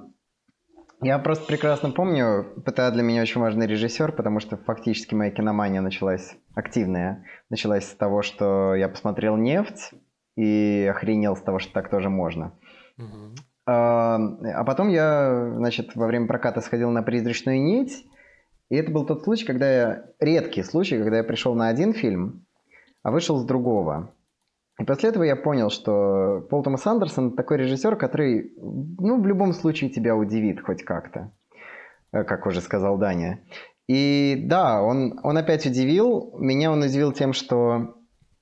я просто прекрасно помню, ПТА для меня очень важный режиссер, потому что фактически моя киномания началась активная. Началась с того, что я посмотрел «Нефть» и охренел с того, что так тоже можно. Угу. А, а потом я, значит, во время проката сходил на «Призрачную нить», и это был тот случай, когда я... Редкий случай, когда я пришел на один фильм, а вышел с другого. И после этого я понял, что Пол Томас Андерсон такой режиссер, который, ну, в любом случае тебя удивит хоть как-то, э, как уже сказал Даня. И да, он, он опять удивил. Меня он удивил тем, что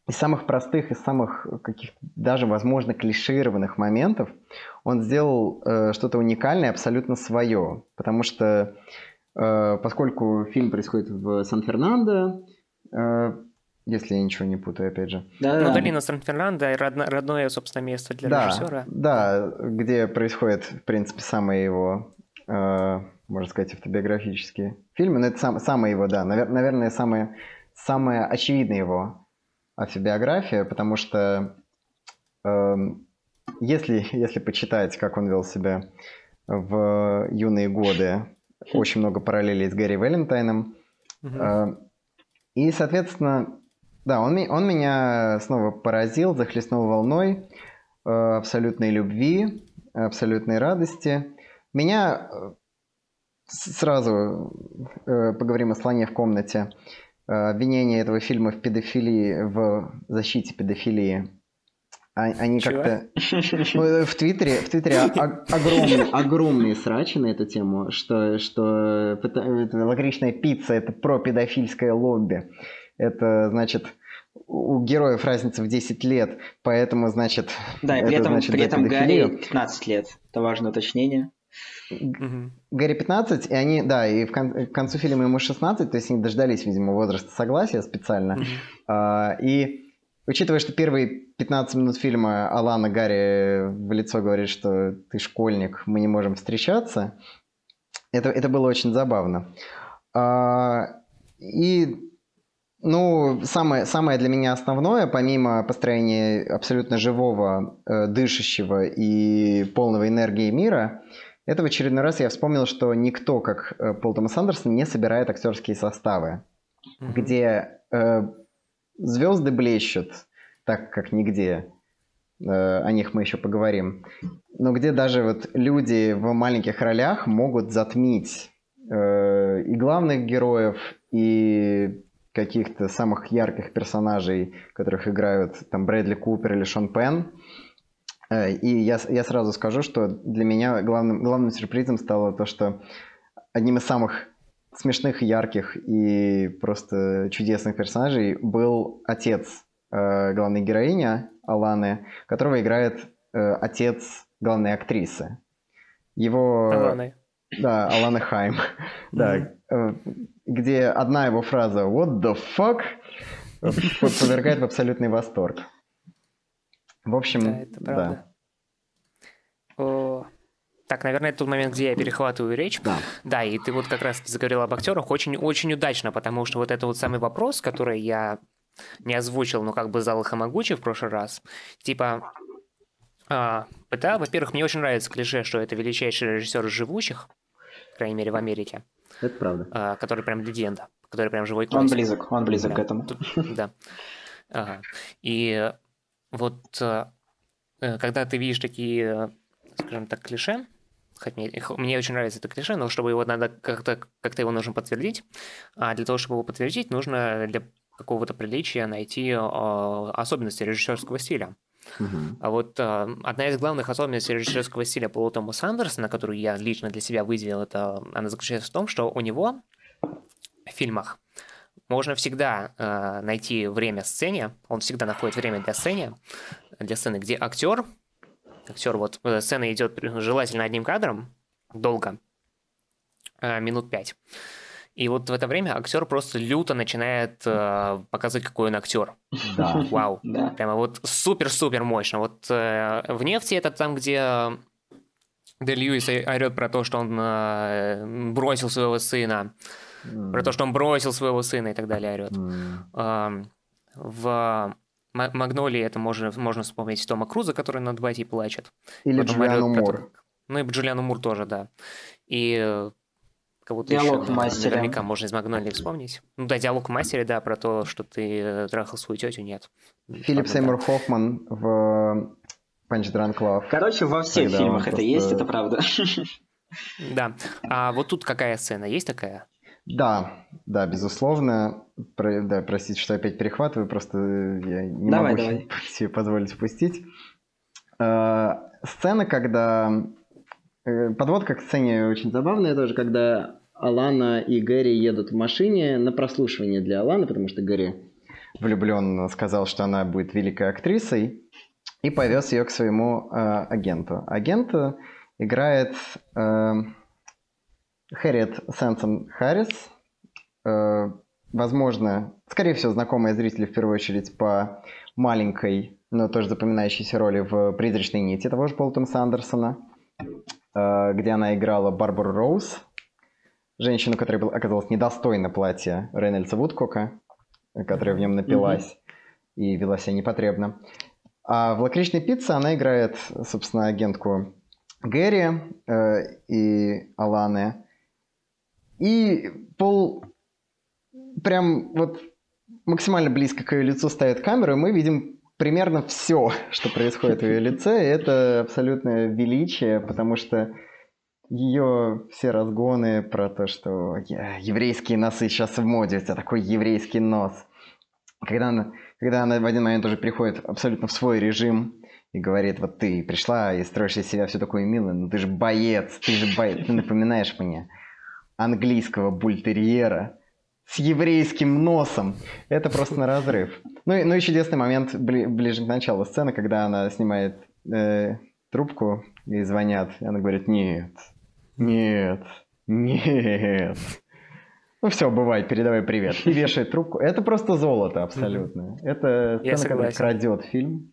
из самых простых, из самых каких-то даже, возможно, клишированных моментов он сделал э, что-то уникальное, абсолютно свое. Потому что, э, поскольку фильм происходит в Сан-Фернандо, э, если я ничего не путаю, опять же. Да, ну, да. долина Сан-Фернандо – родно, родное, собственно, место для да, режиссера. Да, где происходит, в принципе, самые его, э, можно сказать, автобиографические фильмы. Но это сам, самая его, да, навер, наверное, самая, самая очевидная его автобиография, потому что э, если, [laughs] если почитать, как он вел себя в юные годы, очень много параллелей с Гэри Валентайном. Угу. Э, и, соответственно, да, он, он меня снова поразил, захлестнул волной э, абсолютной любви, абсолютной радости. Меня э, сразу э, поговорим о слоне в комнате. Э, обвинение этого фильма в педофилии, в защите педофилии а, они как-то ну, в Твиттере, в Твиттере огромные, огромные [laughs] срачи на эту тему, что, что лакричная пицца это про педофильское лобби. Это, значит, у героев разница в 10 лет, поэтому, значит... Да, и при это, этом, значит, при этом Гарри 15 лет. Это важное уточнение. Гарри 15, и они, да, и в кон- к концу фильма ему 16, то есть они дождались, видимо, возраста согласия специально. А, и учитывая, что первые 15 минут фильма Алана Гарри в лицо говорит, что ты школьник, мы не можем встречаться, это, это было очень забавно. А, и ну, самое, самое для меня основное, помимо построения абсолютно живого, э, дышащего и полного энергии мира, это в очередной раз я вспомнил, что никто, как э, Пол Томас Андерсон, не собирает актерские составы, mm-hmm. где э, звезды блещут, так как нигде. Э, о них мы еще поговорим. Но где даже вот люди в маленьких ролях могут затмить э, и главных героев, и каких-то самых ярких персонажей, которых играют там Брэдли Купер или Шон Пен. Э, и я, я сразу скажу, что для меня главным, главным сюрпризом стало то, что одним из самых смешных, ярких и просто чудесных персонажей был отец э, главной героини Аланы, которого играет э, отец главной актрисы. Его... Аланы. Да, Алана Хайм. [laughs] Да, э, где одна его фраза «What the fuck?» [laughs] повергает в абсолютный восторг. В общем, да. Это правда. да. О, так, наверное, это тот момент, где я перехватываю речь. Да. Да, и ты вот как раз заговорил об актерах очень-очень удачно, потому что вот это вот самый вопрос, который я не озвучил, но как бы зал Хамагучи в прошлый раз, типа, а, да, во-первых, мне очень нравится клише, что это величайший режиссер живущих, по крайней мере, в Америке. Это правда. А, который прям легенда, который прям живой классик. Он близок, он близок да. к этому. Да. Ага. И вот э, э, когда ты видишь такие, скажем так, клише, хоть мне, мне очень нравится это клише, но чтобы его надо как-то как его нужно подтвердить, а для того, чтобы его подтвердить, нужно для какого-то приличия найти э, особенности режиссерского стиля. Uh-huh. А вот э, одна из главных особенностей режиссерского стиля Пола Томаса Андерсона, которую я лично для себя выделил, это она заключается в том, что у него в фильмах можно всегда э, найти время сцене, он всегда находит время для сцены, для сцены, где актер, актер вот э, сцена идет желательно одним кадром, долго, э, минут пять. И вот в это время актер просто люто начинает э, показывать, какой он актер. Да. Вау. Да. Прямо вот супер-супер мощно. Вот э, в нефти это там, где Де Льюис орет про то, что он э, бросил своего сына, про то, что он бросил своего сына и так далее орет. М. В Ма- Магнолии это можно, можно вспомнить Тома Круза, который над батей плачет. Или Потом Джулиану орёт Мур. Ну и Джулиану Мур тоже, да. И э, кого-то Диалог еще «Мастере». наверняка можно из Магнолии вспомнить. Ну да, диалог в мастере, да, про то, что ты э, трахал свою тетю, нет. Филипп Сеймур Хоффман в Punch Drunk Love. Короче, во всех Когда фильмах это просто- есть, это правда. Да. Да. А вот тут какая сцена? Есть такая? Да, да, безусловно. Про- да, простите, что опять перехватываю, просто я не Давай, могу давай. [laughs] себе позволить впустить. Э, сцена, когда... э, подводка к сцене очень забавная тоже, когда Алана и Гэри едут в машине на прослушивание для Аланы, потому что Гэри влюблен сказал, что она будет великой актрисой, и повез ее к своему э, агенту. Агент играет э, Хэрриет Сэнсон Харрис, возможно, скорее всего, знакомая зрителю в первую очередь по маленькой, но тоже запоминающейся роли в «Призрачной нити» того же Пола Томаса Андерсона, э, где она играла Барбару Роуз, женщину, которая был, оказалась недостойна платья Рейнольдса Вудкока, которая в нем напилась и вела себя непотребно. А в «Лакричной пицце» она играет, собственно, агентку Гэри э, и Аланы. И Пол прям вот максимально близко к ее лицу ставит камеру, и мы видим примерно все, что происходит в ее лице. И это абсолютное величие, потому что ее все разгоны про то, что «Я- еврейские носы сейчас в моде, у тебя такой еврейский нос. Когда она, когда она в один момент уже приходит абсолютно в свой режим и говорит, вот ты пришла и строишь из себя все такое милое, ну ты же боец, ты же боец, ты напоминаешь мне английского бультерьера с еврейским носом. Это просто на разрыв. Ну, и- ну и чудесный момент бли- ближе к началу сцены, когда она снимает э, трубку и звонят. И она говорит, нет, нет, нет. Ну все, бывай, передавай привет. И вешает трубку. Это просто золото абсолютно. Это сцена, согласен. крадет фильм.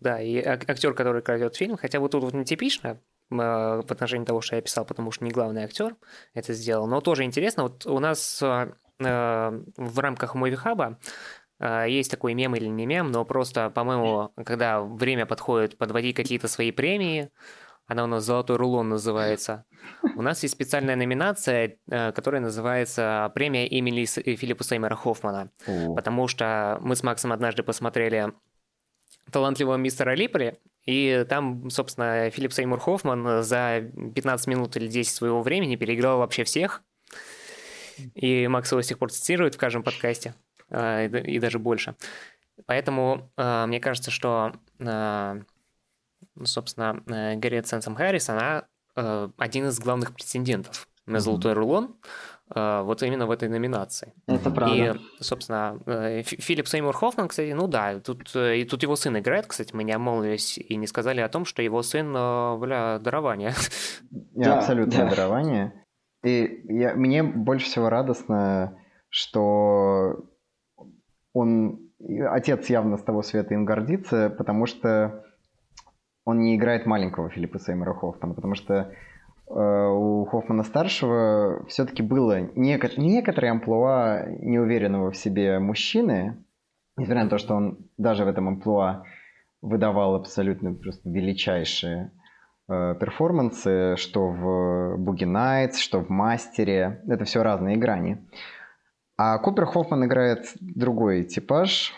Да, и ак- актер, который крадет фильм, хотя вот тут вот нетипично в отношении того, что я писал, потому что не главный актер это сделал, но тоже интересно, вот у нас э, э, в рамках Мувихаба есть такой мем или не мем, но просто, по-моему, когда время подходит подводить какие-то свои премии, она у нас «Золотой рулон» называется. У нас есть специальная номинация, которая называется «Премия имени Филиппа Сеймера Хоффмана». Потому что мы с Максом однажды посмотрели талантливого мистера Липри, и там, собственно, Филипп Сеймур Хоффман за 15 минут или 10 своего времени переиграл вообще всех. И Макс его с тех пор цитирует в каждом подкасте, а, и да- и даже больше. Поэтому а, мне кажется, что, а, собственно, э, Гарриет Сенсом Харрис, она э, один из главных претендентов на. «Золотой рулон», вот именно в этой номинации. Это правда. И, собственно, э, Фи- Филипп Сеймур Хоффман, кстати, ну да, тут, э, и тут его сын играет, кстати, мы не обмолвились и не сказали о том, что его сын, э, бля, дарование. [laughs] Да, абсолютное да. дарование. И я, мне больше всего радостно, что он, отец явно с того света им гордится, потому что он не играет маленького Филиппа Сеймора Хоффмана, потому что э, у Хоффмана старшего все-таки было неко- некоторое амплуа неуверенного в себе мужчины, несмотря на то, что он даже в этом амплуа выдавал абсолютно просто величайшие э, перформансы, что в Boogie Nights, что в Мастере. Это все разные грани. А Купер Хоффман играет другой типаж.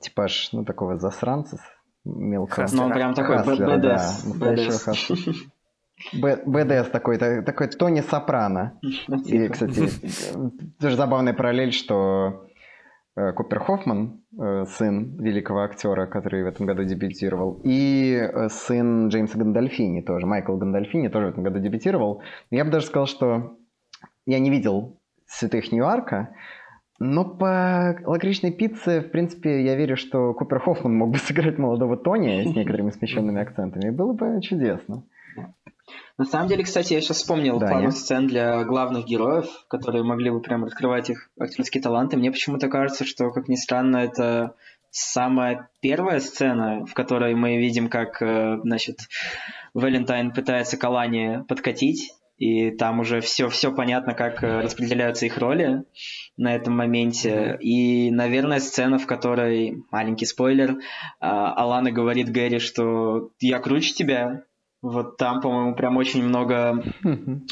Типаж, ну, такого засранца мелкого. Ну, он прям такой Хаслера, да, настоящего БДС такой, та- такой Тони Сопрано. И, типа. кстати, тоже забавная параллель, что э, Купер Хоффман, э, сын великого актера, который в этом году дебютировал, и э, сын Джеймса Гандальфини тоже, Майкл Гандальфини тоже в этом году дебютировал. Я бы даже сказал, что я не видел «Святых Ньюарка», Но по лакричной пицце, в принципе, я верю, что Купер Хоффман мог бы [laughs] сыграть молодого Тони с некоторыми смещенными акцентами. Было бы чудесно. На самом деле, кстати, я сейчас вспомнил да, пару нет? сцен для главных героев, которые могли бы прям раскрывать их актерские таланты. Мне почему-то кажется, что, как ни странно, это самая первая сцена, в которой мы видим, как, э, значит, Валентайн пытается Калани подкатить, и там уже все, все понятно, как э, распределяются их роли на этом моменте. И, наверное, сцена, в которой, маленький спойлер, а, Алана говорит Гэри, что я круче тебя, вот там, по-моему, прям очень много...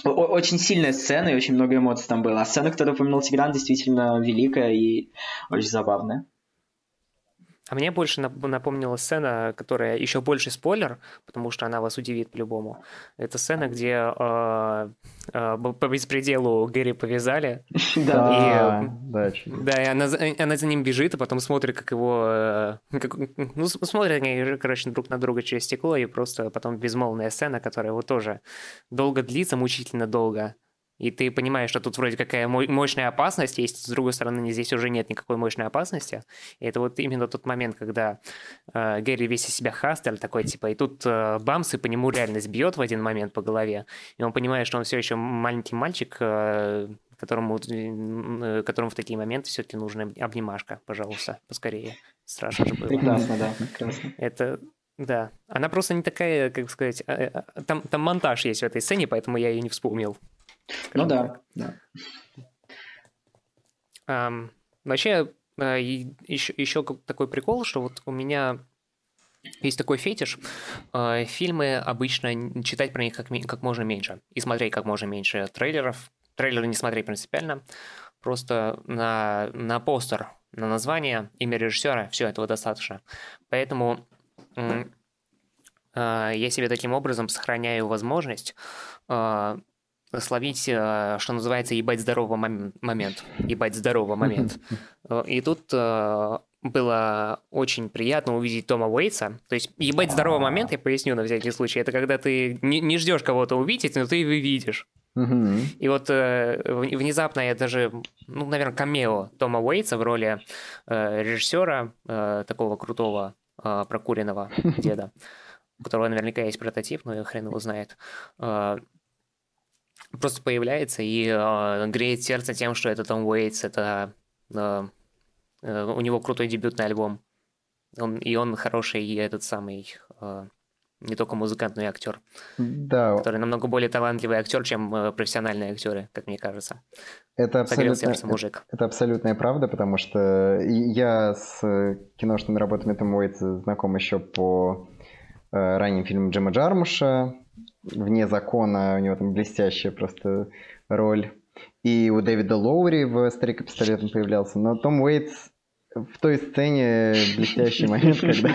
Очень сильная сцена и очень много эмоций там было. А сцена, которую упомянул Тигран, действительно великая и очень забавная. А мне больше напомнила сцена, которая еще больше спойлер, потому что она вас удивит по-любому. Это сцена, где э, э, по беспределу Гэри повязали. [laughs] Да, и, да, да, и она, она за ним бежит, а потом смотрит, как его... Э, как, ну, смотрят они, короче, друг на друга через стекло, и просто потом безмолвная сцена, которая вот тоже долго длится, мучительно долго и ты понимаешь, что тут вроде какая мощная опасность есть, с другой стороны, здесь уже нет никакой мощной опасности. И это вот именно тот момент, когда э, Гэри весь из себя хастер такой, типа, и тут э, бамс, и по нему реальность бьет в один момент по голове, и он понимает, что он все еще маленький мальчик, э, которому, э, которому в такие моменты все-таки нужна обнимашка, пожалуйста, поскорее. Страшно же было. Прекрасно, да, прекрасно. Это, да. Она просто не такая, как сказать, э, э, там, там монтаж есть в этой сцене, поэтому я ее не вспомнил. Ну да, да. Um, вообще, еще, э, еще такой прикол, что вот у меня есть такой фетиш. Э, фильмы обычно читать про них как, как можно меньше. И смотреть как можно меньше трейлеров. Трейлеры не смотреть принципиально. Просто на, на постер, на название, имя режиссера, все этого достаточно. Поэтому э, я себе таким образом сохраняю возможность словить, э, что называется, ебать здоровый момент. Ебать здоровый момент. [laughs] Э, и тут э, было очень приятно увидеть Тома Уэйтса. То есть ебать здоровый момент, я поясню на всякий случай, это когда ты не, не ждешь кого-то увидеть, но ты его видишь. И вот внезапно я даже, ну, наверное, камео Тома Уэйтса в роли режиссера такого крутого прокуренного [laughs] деда, у которого наверняка есть прототип, но хрен его знает просто появляется и э, греет сердце тем, что это Том Уэйтс, это э, э, у него крутой дебютный альбом. Он, и он хороший, и этот самый э, не только музыкант, но и актер. Да. Который намного более талантливый актер, чем э, профессиональные актеры, как мне кажется. Это абсолютно, сердце мужик. Это, это абсолютная правда, потому что я с киношными работами Тома Уэйтса знаком еще по э, ранним фильмам Джима Джармуша, вне закона, у него там блестящая просто роль. И у Дэвида Лоури в «Старик и пистолет» он появлялся. Но Том Уэйтс в той сцене блестящий [laughs] момент, когда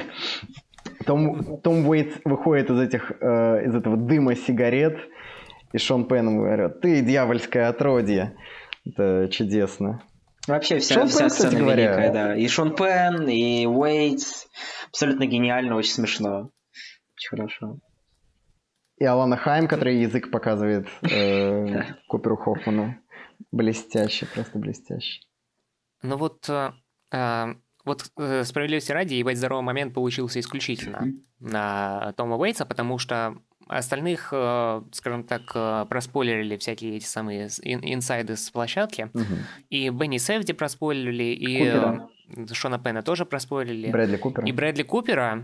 том, Том Уэйтс выходит из, этих, э, из этого дыма сигарет, и Шон Пен ему говорит, ты дьявольское отродье. Это чудесно. Вообще вся, Шон вся Пен, сцена говоря, великая, да. И Шон Пен, и Уэйтс. Абсолютно гениально, очень смешно. Очень хорошо. И Алана Хайм, который язык показывает э, Куперу Хоффману. Блестяще, просто блестяще. Ну вот, э, э вот э, справедливости ради, ебать здоровый момент получился исключительно на Тома Уэйтса, потому что остальных, э, скажем так, э, проспойлерили всякие эти самые инсайды с площадки. И Бенни Севди проспойлерили, и Купера. Шона Пена тоже проспойлерили. Брэдли Купера. И Брэдли Купера,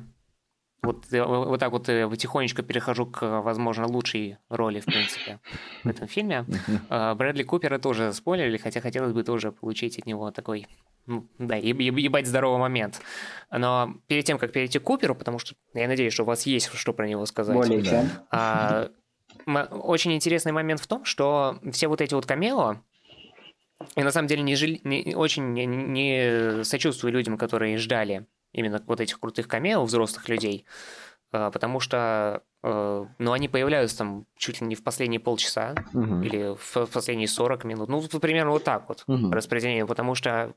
вот, э, вот так вот э, потихонечку перехожу к, возможно, лучшей роли, в принципе, в этом фильме. А, Брэдли Купера тоже спойлерили, хотя хотелось бы тоже получить от него такой, ну, да, ебать здоровый момент. Но перед тем, как перейти к Куперу, потому что я надеюсь, что у вас есть что про него сказать. Более чем. А, очень интересный момент в том, что все вот эти вот камео, я на самом деле не, жили, не очень не, не сочувствую людям, которые ждали именно вот этих крутых камео взрослых людей, э, потому что э, ну, они появляются там чуть ли не в последние полчаса угу. или в последние 40 минут. Ну, примерно вот так вот угу. распределение, потому что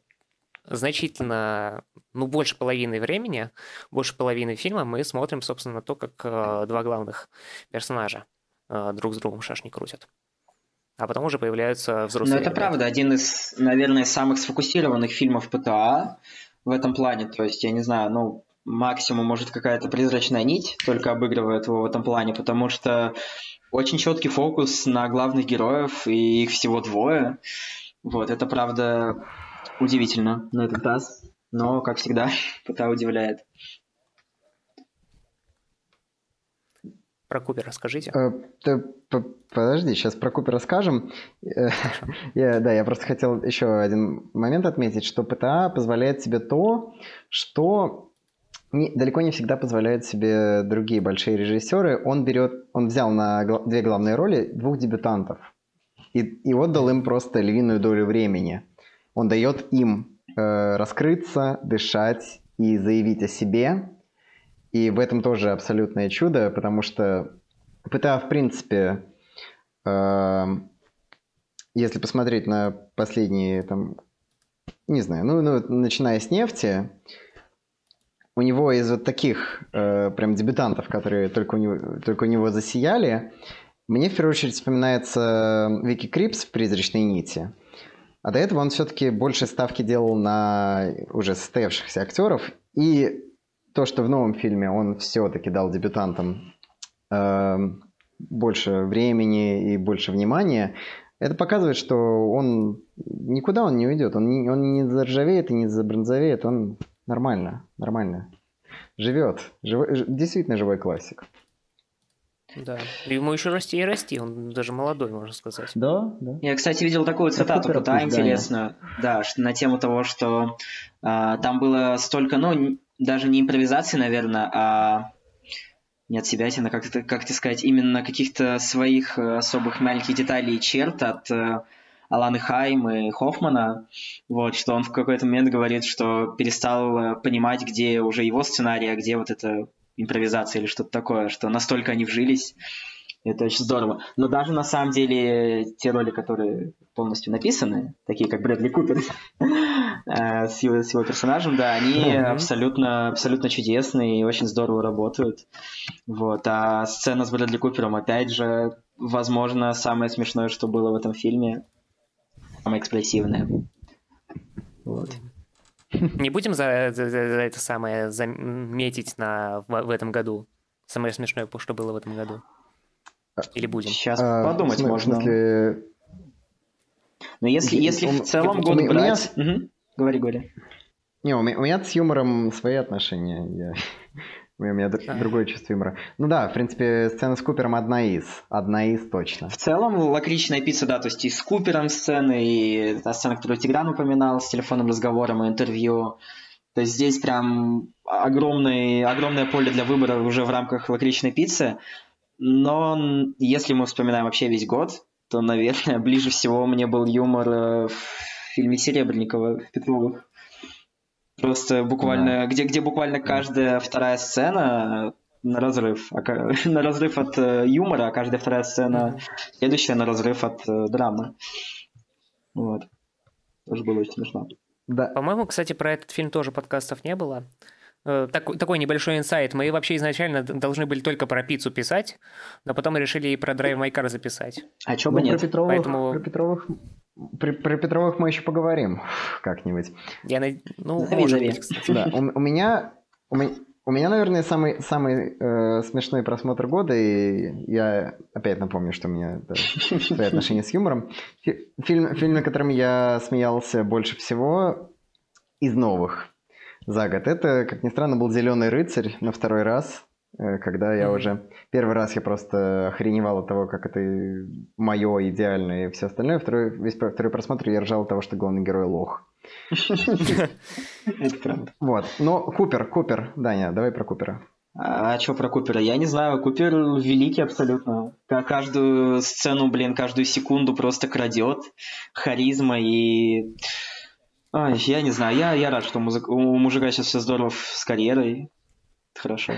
значительно, ну, больше половины времени, больше половины фильма мы смотрим, собственно, на то, как э, два главных персонажа друг с другом шашни крутят. а потом уже появляются взрослые. Ну, это ребята. правда, один из, наверное, самых сфокусированных фильмов ПТА в этом плане. То есть, я не знаю, ну, максимум, может, какая-то призрачная нить только обыгрывает его в этом плане, потому что очень четкий фокус на главных героев, и их всего двое. Вот, это правда удивительно на этот раз, но, как всегда, [laughs] ПТА удивляет. Про Купер расскажите. Э, Подожди, сейчас про Купер расскажем. Э, Я, да, я просто хотел еще один момент отметить, что ПТА позволяет себе то, что не- далеко не всегда позволяют себе другие большие режиссеры. Он берет, он взял на гла- две главные роли двух дебютантов и, и отдал им просто львиную долю времени. Он дает им э, раскрыться, дышать и заявить о себе. И в этом тоже абсолютное чудо, потому что ПТА, в принципе, эм, если посмотреть на последние, там, не знаю, ну, ну, начиная с нефти, у него из вот таких э, прям дебютантов, которые только у, него, только у него засияли, мне в первую очередь вспоминается Вики Крипс в «Призрачной нити». А до этого он все-таки больше ставки делал на уже состоявшихся актеров. И то, что в новом фильме он все-таки дал дебютантам э, больше времени и больше внимания, это показывает, что он никуда он не уйдет. Он не, он не заржавеет и не забронзовеет. Он нормально, нормально живет. Живой, ж- действительно живой классик. Да. Ему еще расти и расти, он даже молодой, можно сказать. Да, да. Я, кстати, видел такую цитату пусть, да. интересную, да, что- на тему того, что а, там было столько, ну, даже не импровизации, наверное, а не от себя, а как, как это сказать, именно каких-то своих э, особых маленьких деталей и черт от э, Аланы Хайм и Хоффмана, вот, что он в какой-то момент говорит, что перестал э, понимать, где уже его сценарий, а где вот это импровизация или что-то такое, что настолько они вжились, это очень здорово. Но даже на самом деле те роли, которые полностью написаны, такие как Брэдли Купер [laughs] э, с его, с его персонажем, да, они абсолютно, абсолютно чудесные и очень здорово работают. Вот. А сцена с Брэдли Купером, опять же, возможно, самое смешное, что было в этом фильме, самое экспрессивное. Вот. Не будем за, за- за это самое заметить на, в, в этом году? Самое смешное, что было в этом году? Или будем? Сейчас А, подумать в смы- можно. Смысле, Но если, Я- если у- в целом у год меня- брать... Мгм. Говори, говори. Не, у меня, у меня с юмором свои отношения. Я- [laughs] у меня, у меня А. другое чувство юмора. Ну да, в принципе, сцена с Купером одна из. Одна из точно. В целом, лакричная пицца, да, то есть и с Купером сцены, и та сцена, которую Тигран упоминал, с телефонным разговором и интервью. То есть здесь прям огромный, огромное поле для выбора уже в рамках лакричной пиццы. Но если мы вспоминаем вообще весь год, то, наверное, [laughs] ближе всего мне был юмор э, в фильме Серебренникова в Петровых. Просто буквально, где, где буквально каждая вторая сцена на разрыв, а [laughs] на разрыв от э, юмора, а каждая вторая сцена следующая на разрыв от э, драмы. Вот. Тоже было очень смешно. Да. По-моему, кстати, про этот фильм тоже подкастов не было. Э, Такой, такой небольшой инсайт. Мы вообще изначально должны были только про пиццу писать, но потом решили и про Drive My Car записать. А чё Ну, бы про нет? Петровых, Поэтому- про Петровых, про, про Петровых мы еще поговорим [laughs] как-нибудь. Я на- Ну, Зови, может зови. быть, кстати. Да, у, у меня, у меня, у меня, наверное, самый самый э, смешной просмотр года, и я опять напомню, что у меня да, свои отношения с юмором. Фи- Фильм, фильм, на котором я смеялся больше всего из новых за год, это, как ни странно, был «Зеленый рыцарь» на второй раз, э, когда я Мгм. уже... Первый раз я просто охреневал от того, как это мое идеальное и все остальное. Второй, весь второй просмотр я ржал от того, что главный герой лох. Это [laughs] правда. Вот. Но Купер, Купер, Даня, давай про Купера. А, что про Купера? Я не знаю. Купер великий абсолютно. Ка- Каждую сцену, блин, каждую секунду просто крадет. Харизма и... Ай, я не знаю. Я, я рад, что музык- у мужика сейчас все здорово с карьерой. Хорошо.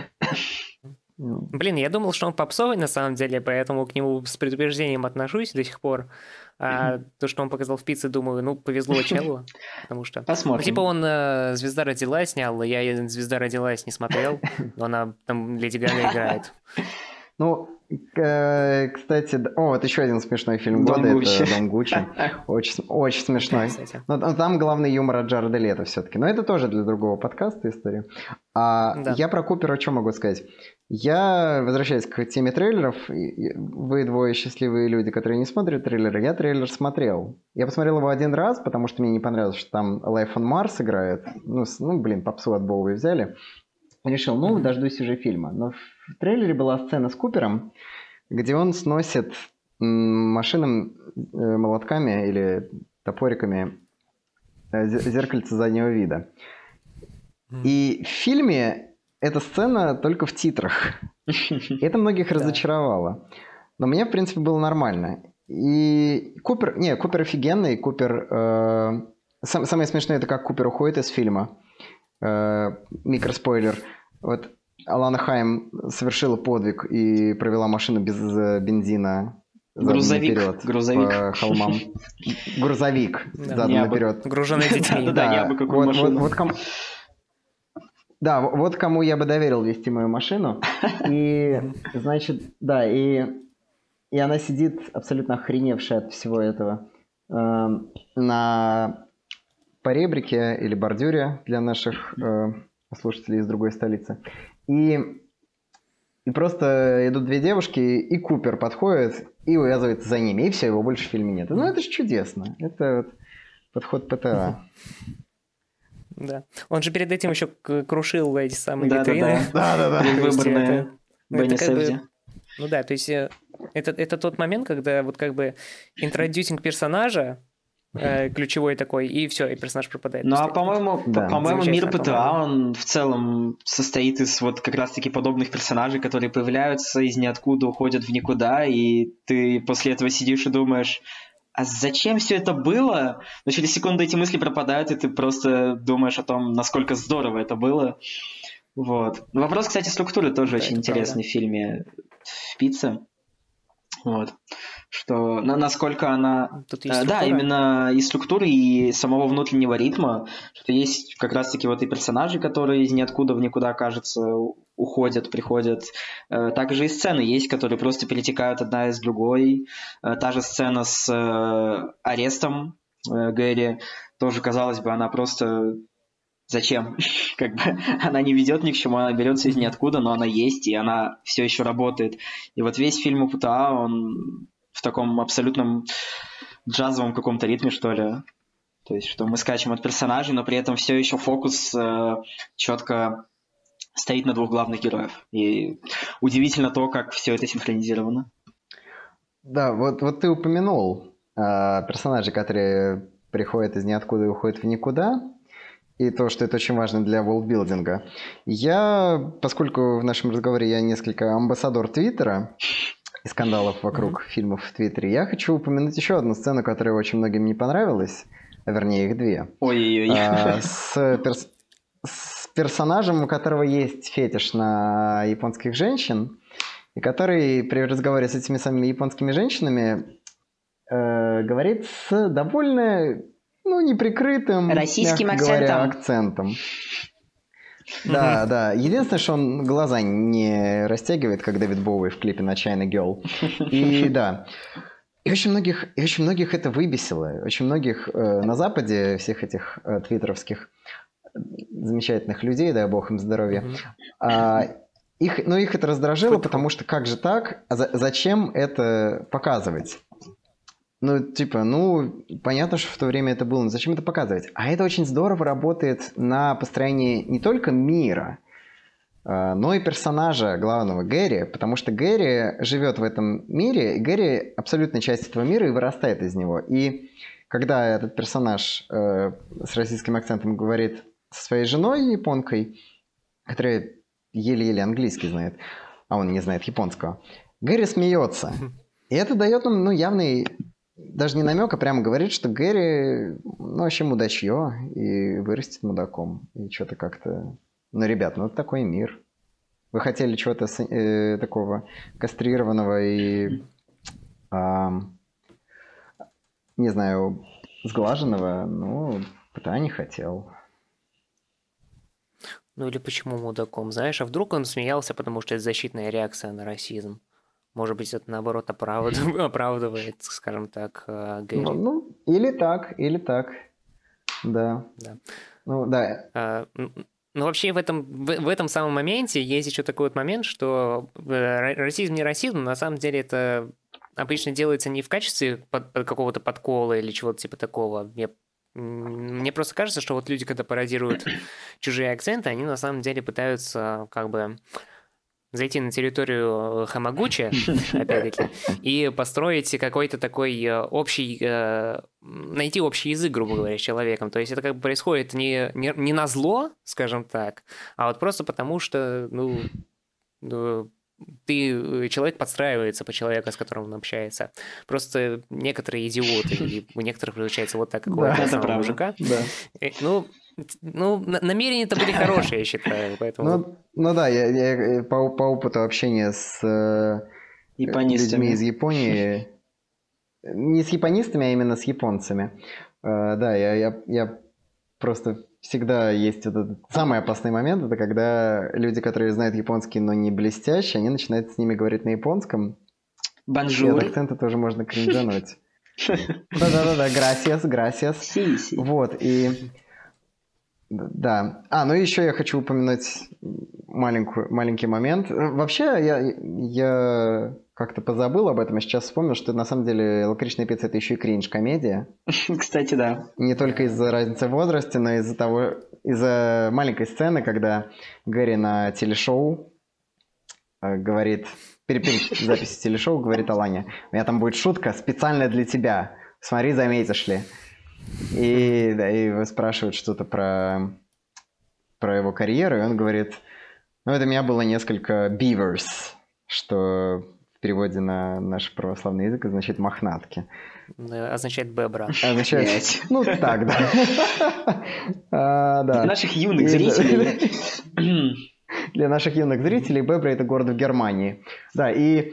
Ну, Блин, я думал, что он попсовый на самом деле, поэтому к нему с предупреждением отношусь до сих пор. А то, что он показал в пицце, думаю, ну, повезло челу, потому что... Ну, Посмотрим. типа он э, «Звезда родилась» снял, я «Звезда родилась» не смотрел, но она там Леди Гага играет. Ну, Э, кстати, о, вот еще один смешной фильм года, Дом это Дом Гуччи. [laughs] Очень, очень смешной. Но, там главный юмор от Джареда Лето все-таки. Но это тоже для другого подкаста история. А Да. я про Купера что могу сказать? Я, возвращаясь к теме трейлеров, вы двое счастливые люди, которые не смотрят трейлеры, я трейлер смотрел. Я посмотрел его один раз, потому что мне не понравилось, что там Life on Mars играет. Ну, ну блин, попсу от Боуи взяли. Решил, ну, дождусь уже фильма. Но в трейлере была сцена с Купером, где он сносит машинам э, молотками или топориками э, зе- зеркальце заднего вида. И в фильме эта сцена только в титрах. Это многих [laughs] разочаровало. Но мне, в принципе, было нормально. И Купер... Не, Купер офигенный. Купер... э, сам- самое смешное, это как Купер уходит из фильма. Э, микроспойлер. Вот Алана Хайм совершила подвиг и провела машину без э, бензина Грузовик, наперед грузовик. по холмам. Грузовик Да. задом наперед. Груженный детьми. Да-да, я бы какую вот, машину. Кому... Да, вот кому я бы доверил вести мою машину. И, значит, да, и, и она сидит абсолютно охреневшая от всего этого эм, на поребрике или бордюре для наших э, слушателей из другой столицы. И, и просто идут две девушки, и Купер подходит и увязывается за ними, и все, его больше в фильме нет. Ну, это же чудесно. Это вот подход ПТА. Да. Он же перед этим еще крушил эти самые Да-да-да. витрины. Да-да-да. То есть Выборные это- ну, это Бенни Сэвди. Ну да, то есть э, это, это тот момент, когда вот как бы интродюсинг персонажа э, ключевой такой, и все, и персонаж пропадает. Ну, а по-моему, Да. по- по-моему, мир ПТА, он в целом состоит из вот как раз-таки подобных персонажей, которые появляются из ниоткуда, уходят в никуда, и ты после этого сидишь и думаешь, а зачем все это было? Но через секунду эти мысли пропадают, и ты просто думаешь о том, насколько здорово это было. Вот. Вопрос, кстати, структуры тоже Да, очень интересный в фильме «Пицца». Вот. Что, на, насколько она Тут есть Э, Да, структура. именно и структуры, и самого внутреннего ритма, что есть как раз-таки вот и персонажи, которые из ниоткуда в никуда, кажется, уходят, приходят. Э, Также и сцены есть, которые просто перетекают одна из другой. Э, Та же сцена с арестом Гэри, тоже, казалось бы, она просто... Зачем? [laughs] Как бы она не ведет ни к чему, она берется из ниоткуда, но она есть, и она все еще работает. И вот весь фильм у ПТА, он в таком абсолютном джазовом каком-то ритме, что ли. То есть, что мы скачем от персонажей, но при этом все еще фокус э, четко стоит на двух главных героев. И удивительно то, как все это синхронизировано. Да, вот, вот ты упомянул а, персонажи, которые приходят из ниоткуда и уходят в никуда, и то, что это очень важно для волдбилдинга. Я, поскольку в нашем разговоре я несколько амбассадор Твиттера и скандалов вокруг фильмов в Твиттере, я хочу упомянуть еще одну сцену, которая очень многим не понравилась, а вернее их две. Ой-ой-ой. А, [laughs] с, перс- с персонажем, у которого есть фетиш на японских женщин, и который при разговоре с этими самыми японскими женщинами э, говорит с довольно, ну, неприкрытым, Российским мягко говоря, акцентом. Да, да. Единственное, что он глаза не растягивает, как Дэвид Боуи в клипе на China Girl. И [laughs] да. И очень многих, и очень многих это выбесило. Очень многих э, на Западе, всех этих э, твиттеровских замечательных людей, дай бог им здоровья, а, их, ну, их это раздражило, потому что как же так? А за- зачем это показывать? Ну, типа, ну, понятно, что в то время это было, но зачем это показывать? А это очень здорово работает на построении не только мира, а, но и персонажа главного Гэри, потому что Гэри живет в этом мире, и Гэри абсолютно часть этого мира и вырастает из него. И когда этот персонаж э, с российским акцентом говорит со своей женой японкой, которая еле-еле английский знает, а он не знает японского, Гэри смеется. И это дает нам, ну, явный, даже не намек, а прямо говорит, что Гэри, ну, вообще мудачье, и вырастет мудаком. И что-то как-то... Ну, ребят, ну, такой мир. Вы хотели чего-то э, такого кастрированного и, ам, не знаю, сглаженного, ну, ПТА не хотел. Ну или почему мудаком, знаешь? А вдруг он смеялся, потому что это защитная реакция на расизм? Может быть, это наоборот [laughs] оправдывает, скажем так, э, Гэри. Ну, ну, или так, или так. Да. Да. Ну, да. А, ну, вообще в этом, в, в этом самом моменте есть еще такой вот момент, что э, расизм не расизм, но на самом деле это обычно делается не в качестве под, какого-то подкола или чего-то типа такого. Я, мне просто кажется, что вот люди, когда пародируют чужие акценты, они на самом деле пытаются как бы зайти на территорию э, Хамагучи, [laughs] опять-таки, и построить какой-то такой э, общий, э, найти общий язык, грубо говоря, с человеком. То есть это как бы происходит не, не, не на зло, скажем так, а вот просто потому, что, ну, ты, человек подстраивается по человеку, с которым он общается. Просто некоторые идиоты, и у некоторых получается вот так, как у этого мужика. Да. Ну, ну, намерения-то были хорошие, я считаю, поэтому... Ну, ну да, я, я по, по опыту общения с э, людьми из Японии, не с японистами, а именно с японцами, э, да, я, я, я просто всегда есть этот самый опасный момент, это когда люди, которые знают японский, но не блестяще, они начинают с ними говорить на японском. Bonjour. И от акцента тоже можно кринжануть. [laughs] Да-да-да, gracias, gracias. Вот, и да. А, ну еще я хочу упомянуть маленькую, маленький момент. Вообще, я, я как-то позабыл об этом, я сейчас вспомнил, что на самом деле «Лакричная пицца» — это еще и кринж-комедия. [laughs] Кстати, да. Не только из-за разницы в возрасте, но из-за того, из-за маленькой сцены, когда Гэри на телешоу э, говорит, перед, перед записью телешоу говорит Алане, у меня там будет шутка специальная для тебя, смотри, заметишь ли. И, да, и спрашивают что-то про, про его карьеру, и он говорит, ну, это у меня было несколько beavers, что в переводе на наш православный язык означает мохнатки. Означает бебра. Означает, ну, так, да. [laughs] а, да. Для наших юных зрителей. [clears throat] Для наших юных зрителей Бебра это город в Германии. Да, и,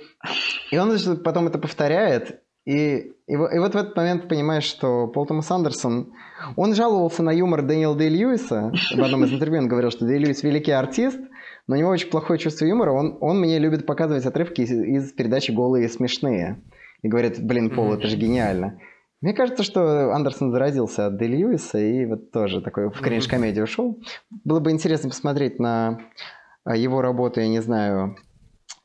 и он потом это повторяет, и, и, и вот в этот момент понимаешь, что Пол Томас Андерсон, он жаловался на юмор Дэниела Дэй Льюиса. В одном из интервью он говорил, что Дэй Льюис великий артист, но у него очень плохое чувство юмора. Он, он мне любит показывать отрывки из, из передачи «Голые и смешные». И говорит, блин, Пол, это же гениально. Мне кажется, что Андерсон заразился от Дэй Льюиса и вот тоже такой в кринж-комедию ушел. Было бы интересно посмотреть на его работу, я не знаю,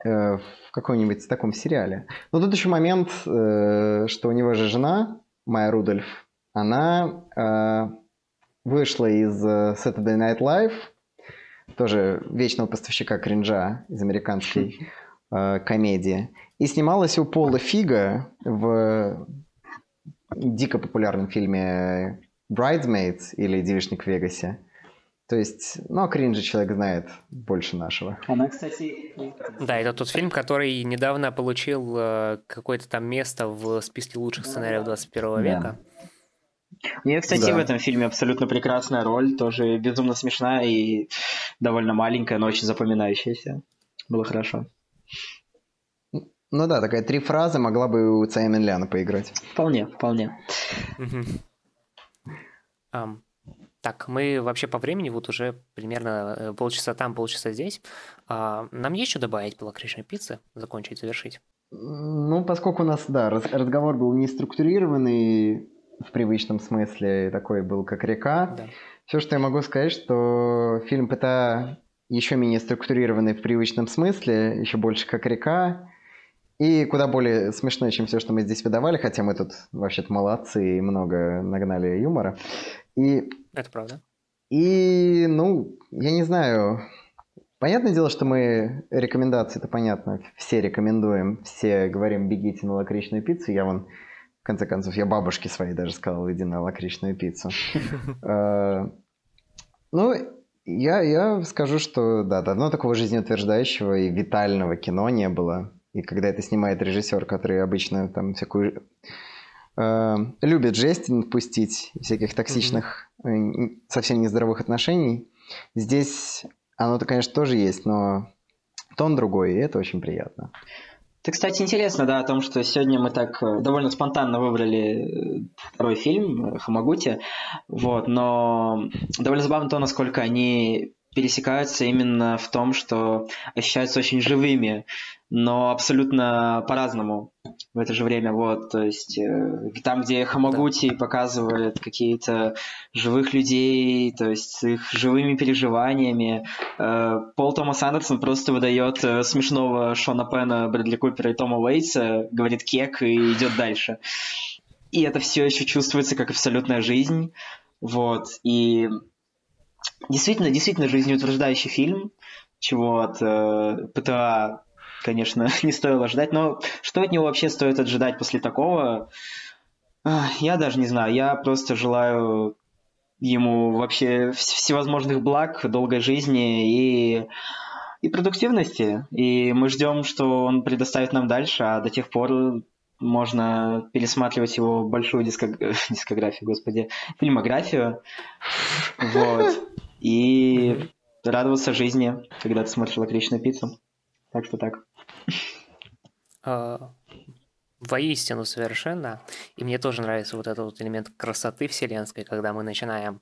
э, каком-нибудь таком сериале. Но тут еще момент, э, что у него же жена, Майя Рудольф, она э, вышла из э, Saturday Night Live, тоже вечного поставщика кринжа из американской э, комедии, и снималась у Пола Фига в дико популярном фильме Bridesmaids или Девичник в Вегасе. То есть, ну, о кринже человек знает больше нашего. Она, кстати... Да, это тот фильм, который недавно получил э, какое-то там место в списке лучших сценариев 21 да. века. У нее, кстати, да. в этом фильме абсолютно прекрасная роль, тоже безумно смешная и довольно маленькая, но очень запоминающаяся. Было хорошо. Ну да, такая три фразы могла бы у Цая Ляна поиграть. Вполне, вполне. Um, так, мы вообще по времени вот уже примерно э, полчаса там, полчаса здесь. А, нам есть что добавить по лакричной пицце? Закончить, завершить? Ну, поскольку у нас, да, разговор был не структурированный в привычном смысле, такой был как река, да. все, что я могу сказать, что фильм ПТА еще менее структурированный в привычном смысле, еще больше как река, и куда более смешной, чем все, что мы здесь выдавали, хотя мы тут вообще-то молодцы и много нагнали юмора. И это правда. И, ну, я не знаю. Понятное дело, что мы рекомендации, это понятно, все рекомендуем, все говорим, бегите на лакричную пиццу. Я вон, в конце концов, я бабушке своей даже сказал, иди на лакричную пиццу. [laughs] Э, ну, я, я скажу, что да, давно такого жизнеутверждающего и витального кино не было. И когда это снимает режиссер, который обычно там всякую э, любит жесть пустить, всяких токсичных, mm-hmm. совсем нездоровых отношений. Здесь оно-то, конечно, тоже есть, но тон другой, и это очень приятно. Это, кстати, интересно, да, о том, что сегодня мы так э, довольно спонтанно выбрали э, второй фильм Хамагути, вот, но довольно забавно то, насколько они пересекаются именно в том, что ощущаются очень живыми. Но абсолютно по-разному в это же время. Вот, то есть э, там, где Хамагути да. показывает какие-то живых людей, то есть с их живыми переживаниями, э, Пол Томас Андерсон просто выдает э, смешного Шона Пена, Брэдли Купера и Тома Уэйтса, говорит кек и идет дальше. И это все еще чувствуется как абсолютная жизнь. Вот, и действительно, действительно жизнеутверждающий фильм, чего от э, ПТА конечно, [laughs] не стоило ждать. Но что от него вообще стоит ожидать после такого? Я даже не знаю. Я просто желаю ему вообще всевозможных благ, долгой жизни и, и продуктивности. И мы ждем, что он предоставит нам дальше, а до тех пор можно пересматривать его большую диског... [laughs] дискографию, господи, фильмографию. Вот. И радоваться жизни, когда ты смотришь лакричную пиццу. Так что так. А, воистину совершенно. И мне тоже нравится вот этот вот элемент красоты вселенской, когда мы начинаем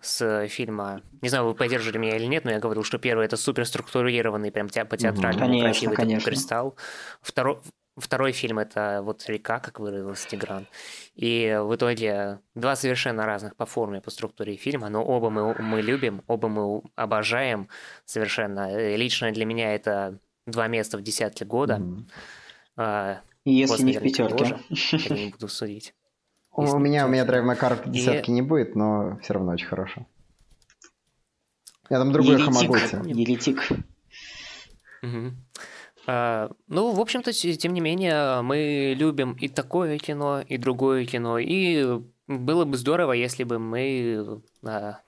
с фильма. Не знаю, вы поддерживали меня или нет, но я говорил, что первый это супер структурированный, прям по театральному конечно, красивый конечно. кристалл. Второй, Второй фильм это вот река, как выразился Тигран. И в итоге два совершенно разных по форме, по структуре фильма, но оба мы, мы любим, оба мы обожаем совершенно. Лично для меня это два места в десятке года. Mm-hmm. Если не в пятерке. я не [laughs] буду судить. у меня, у меня Drive My Car в десятке не будет, но все равно очень хорошо. Я там другой Хамагути. Еретик. А, ну, в общем-то, тем не менее, мы любим и такое кино, и другое кино. И было бы здорово, если бы мы а,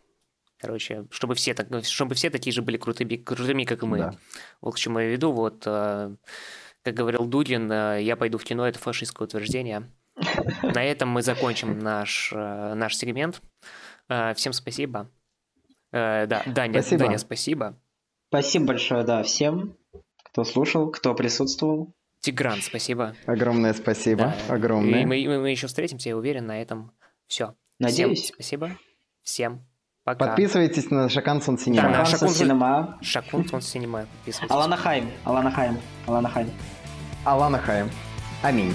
Короче, чтобы все, так, чтобы все такие же были крутыми, крутыми как и мы. Да. Вот к чему я веду. Вот, э, как говорил Дудин, э, я пойду в кино, это фашистское утверждение. [laughs] На этом мы закончим наш, э, наш сегмент. Всем спасибо. Да, Даня, спасибо. Даня, спасибо. Спасибо большое, да, всем, кто слушал, кто присутствовал. Тигран, спасибо. Огромное спасибо. Да. Огромное. И мы, мы, мы еще встретимся, я уверен, на этом все. Надеюсь. Всем спасибо. Всем Пока. Подписывайтесь на Шакансон Синема. Да, на Шакунсон Синема. Шакунсон Синема. Подписывайтесь. Алана Хайм. Алана Хайм. Алана Хайм. Алана Хайм. Аминь.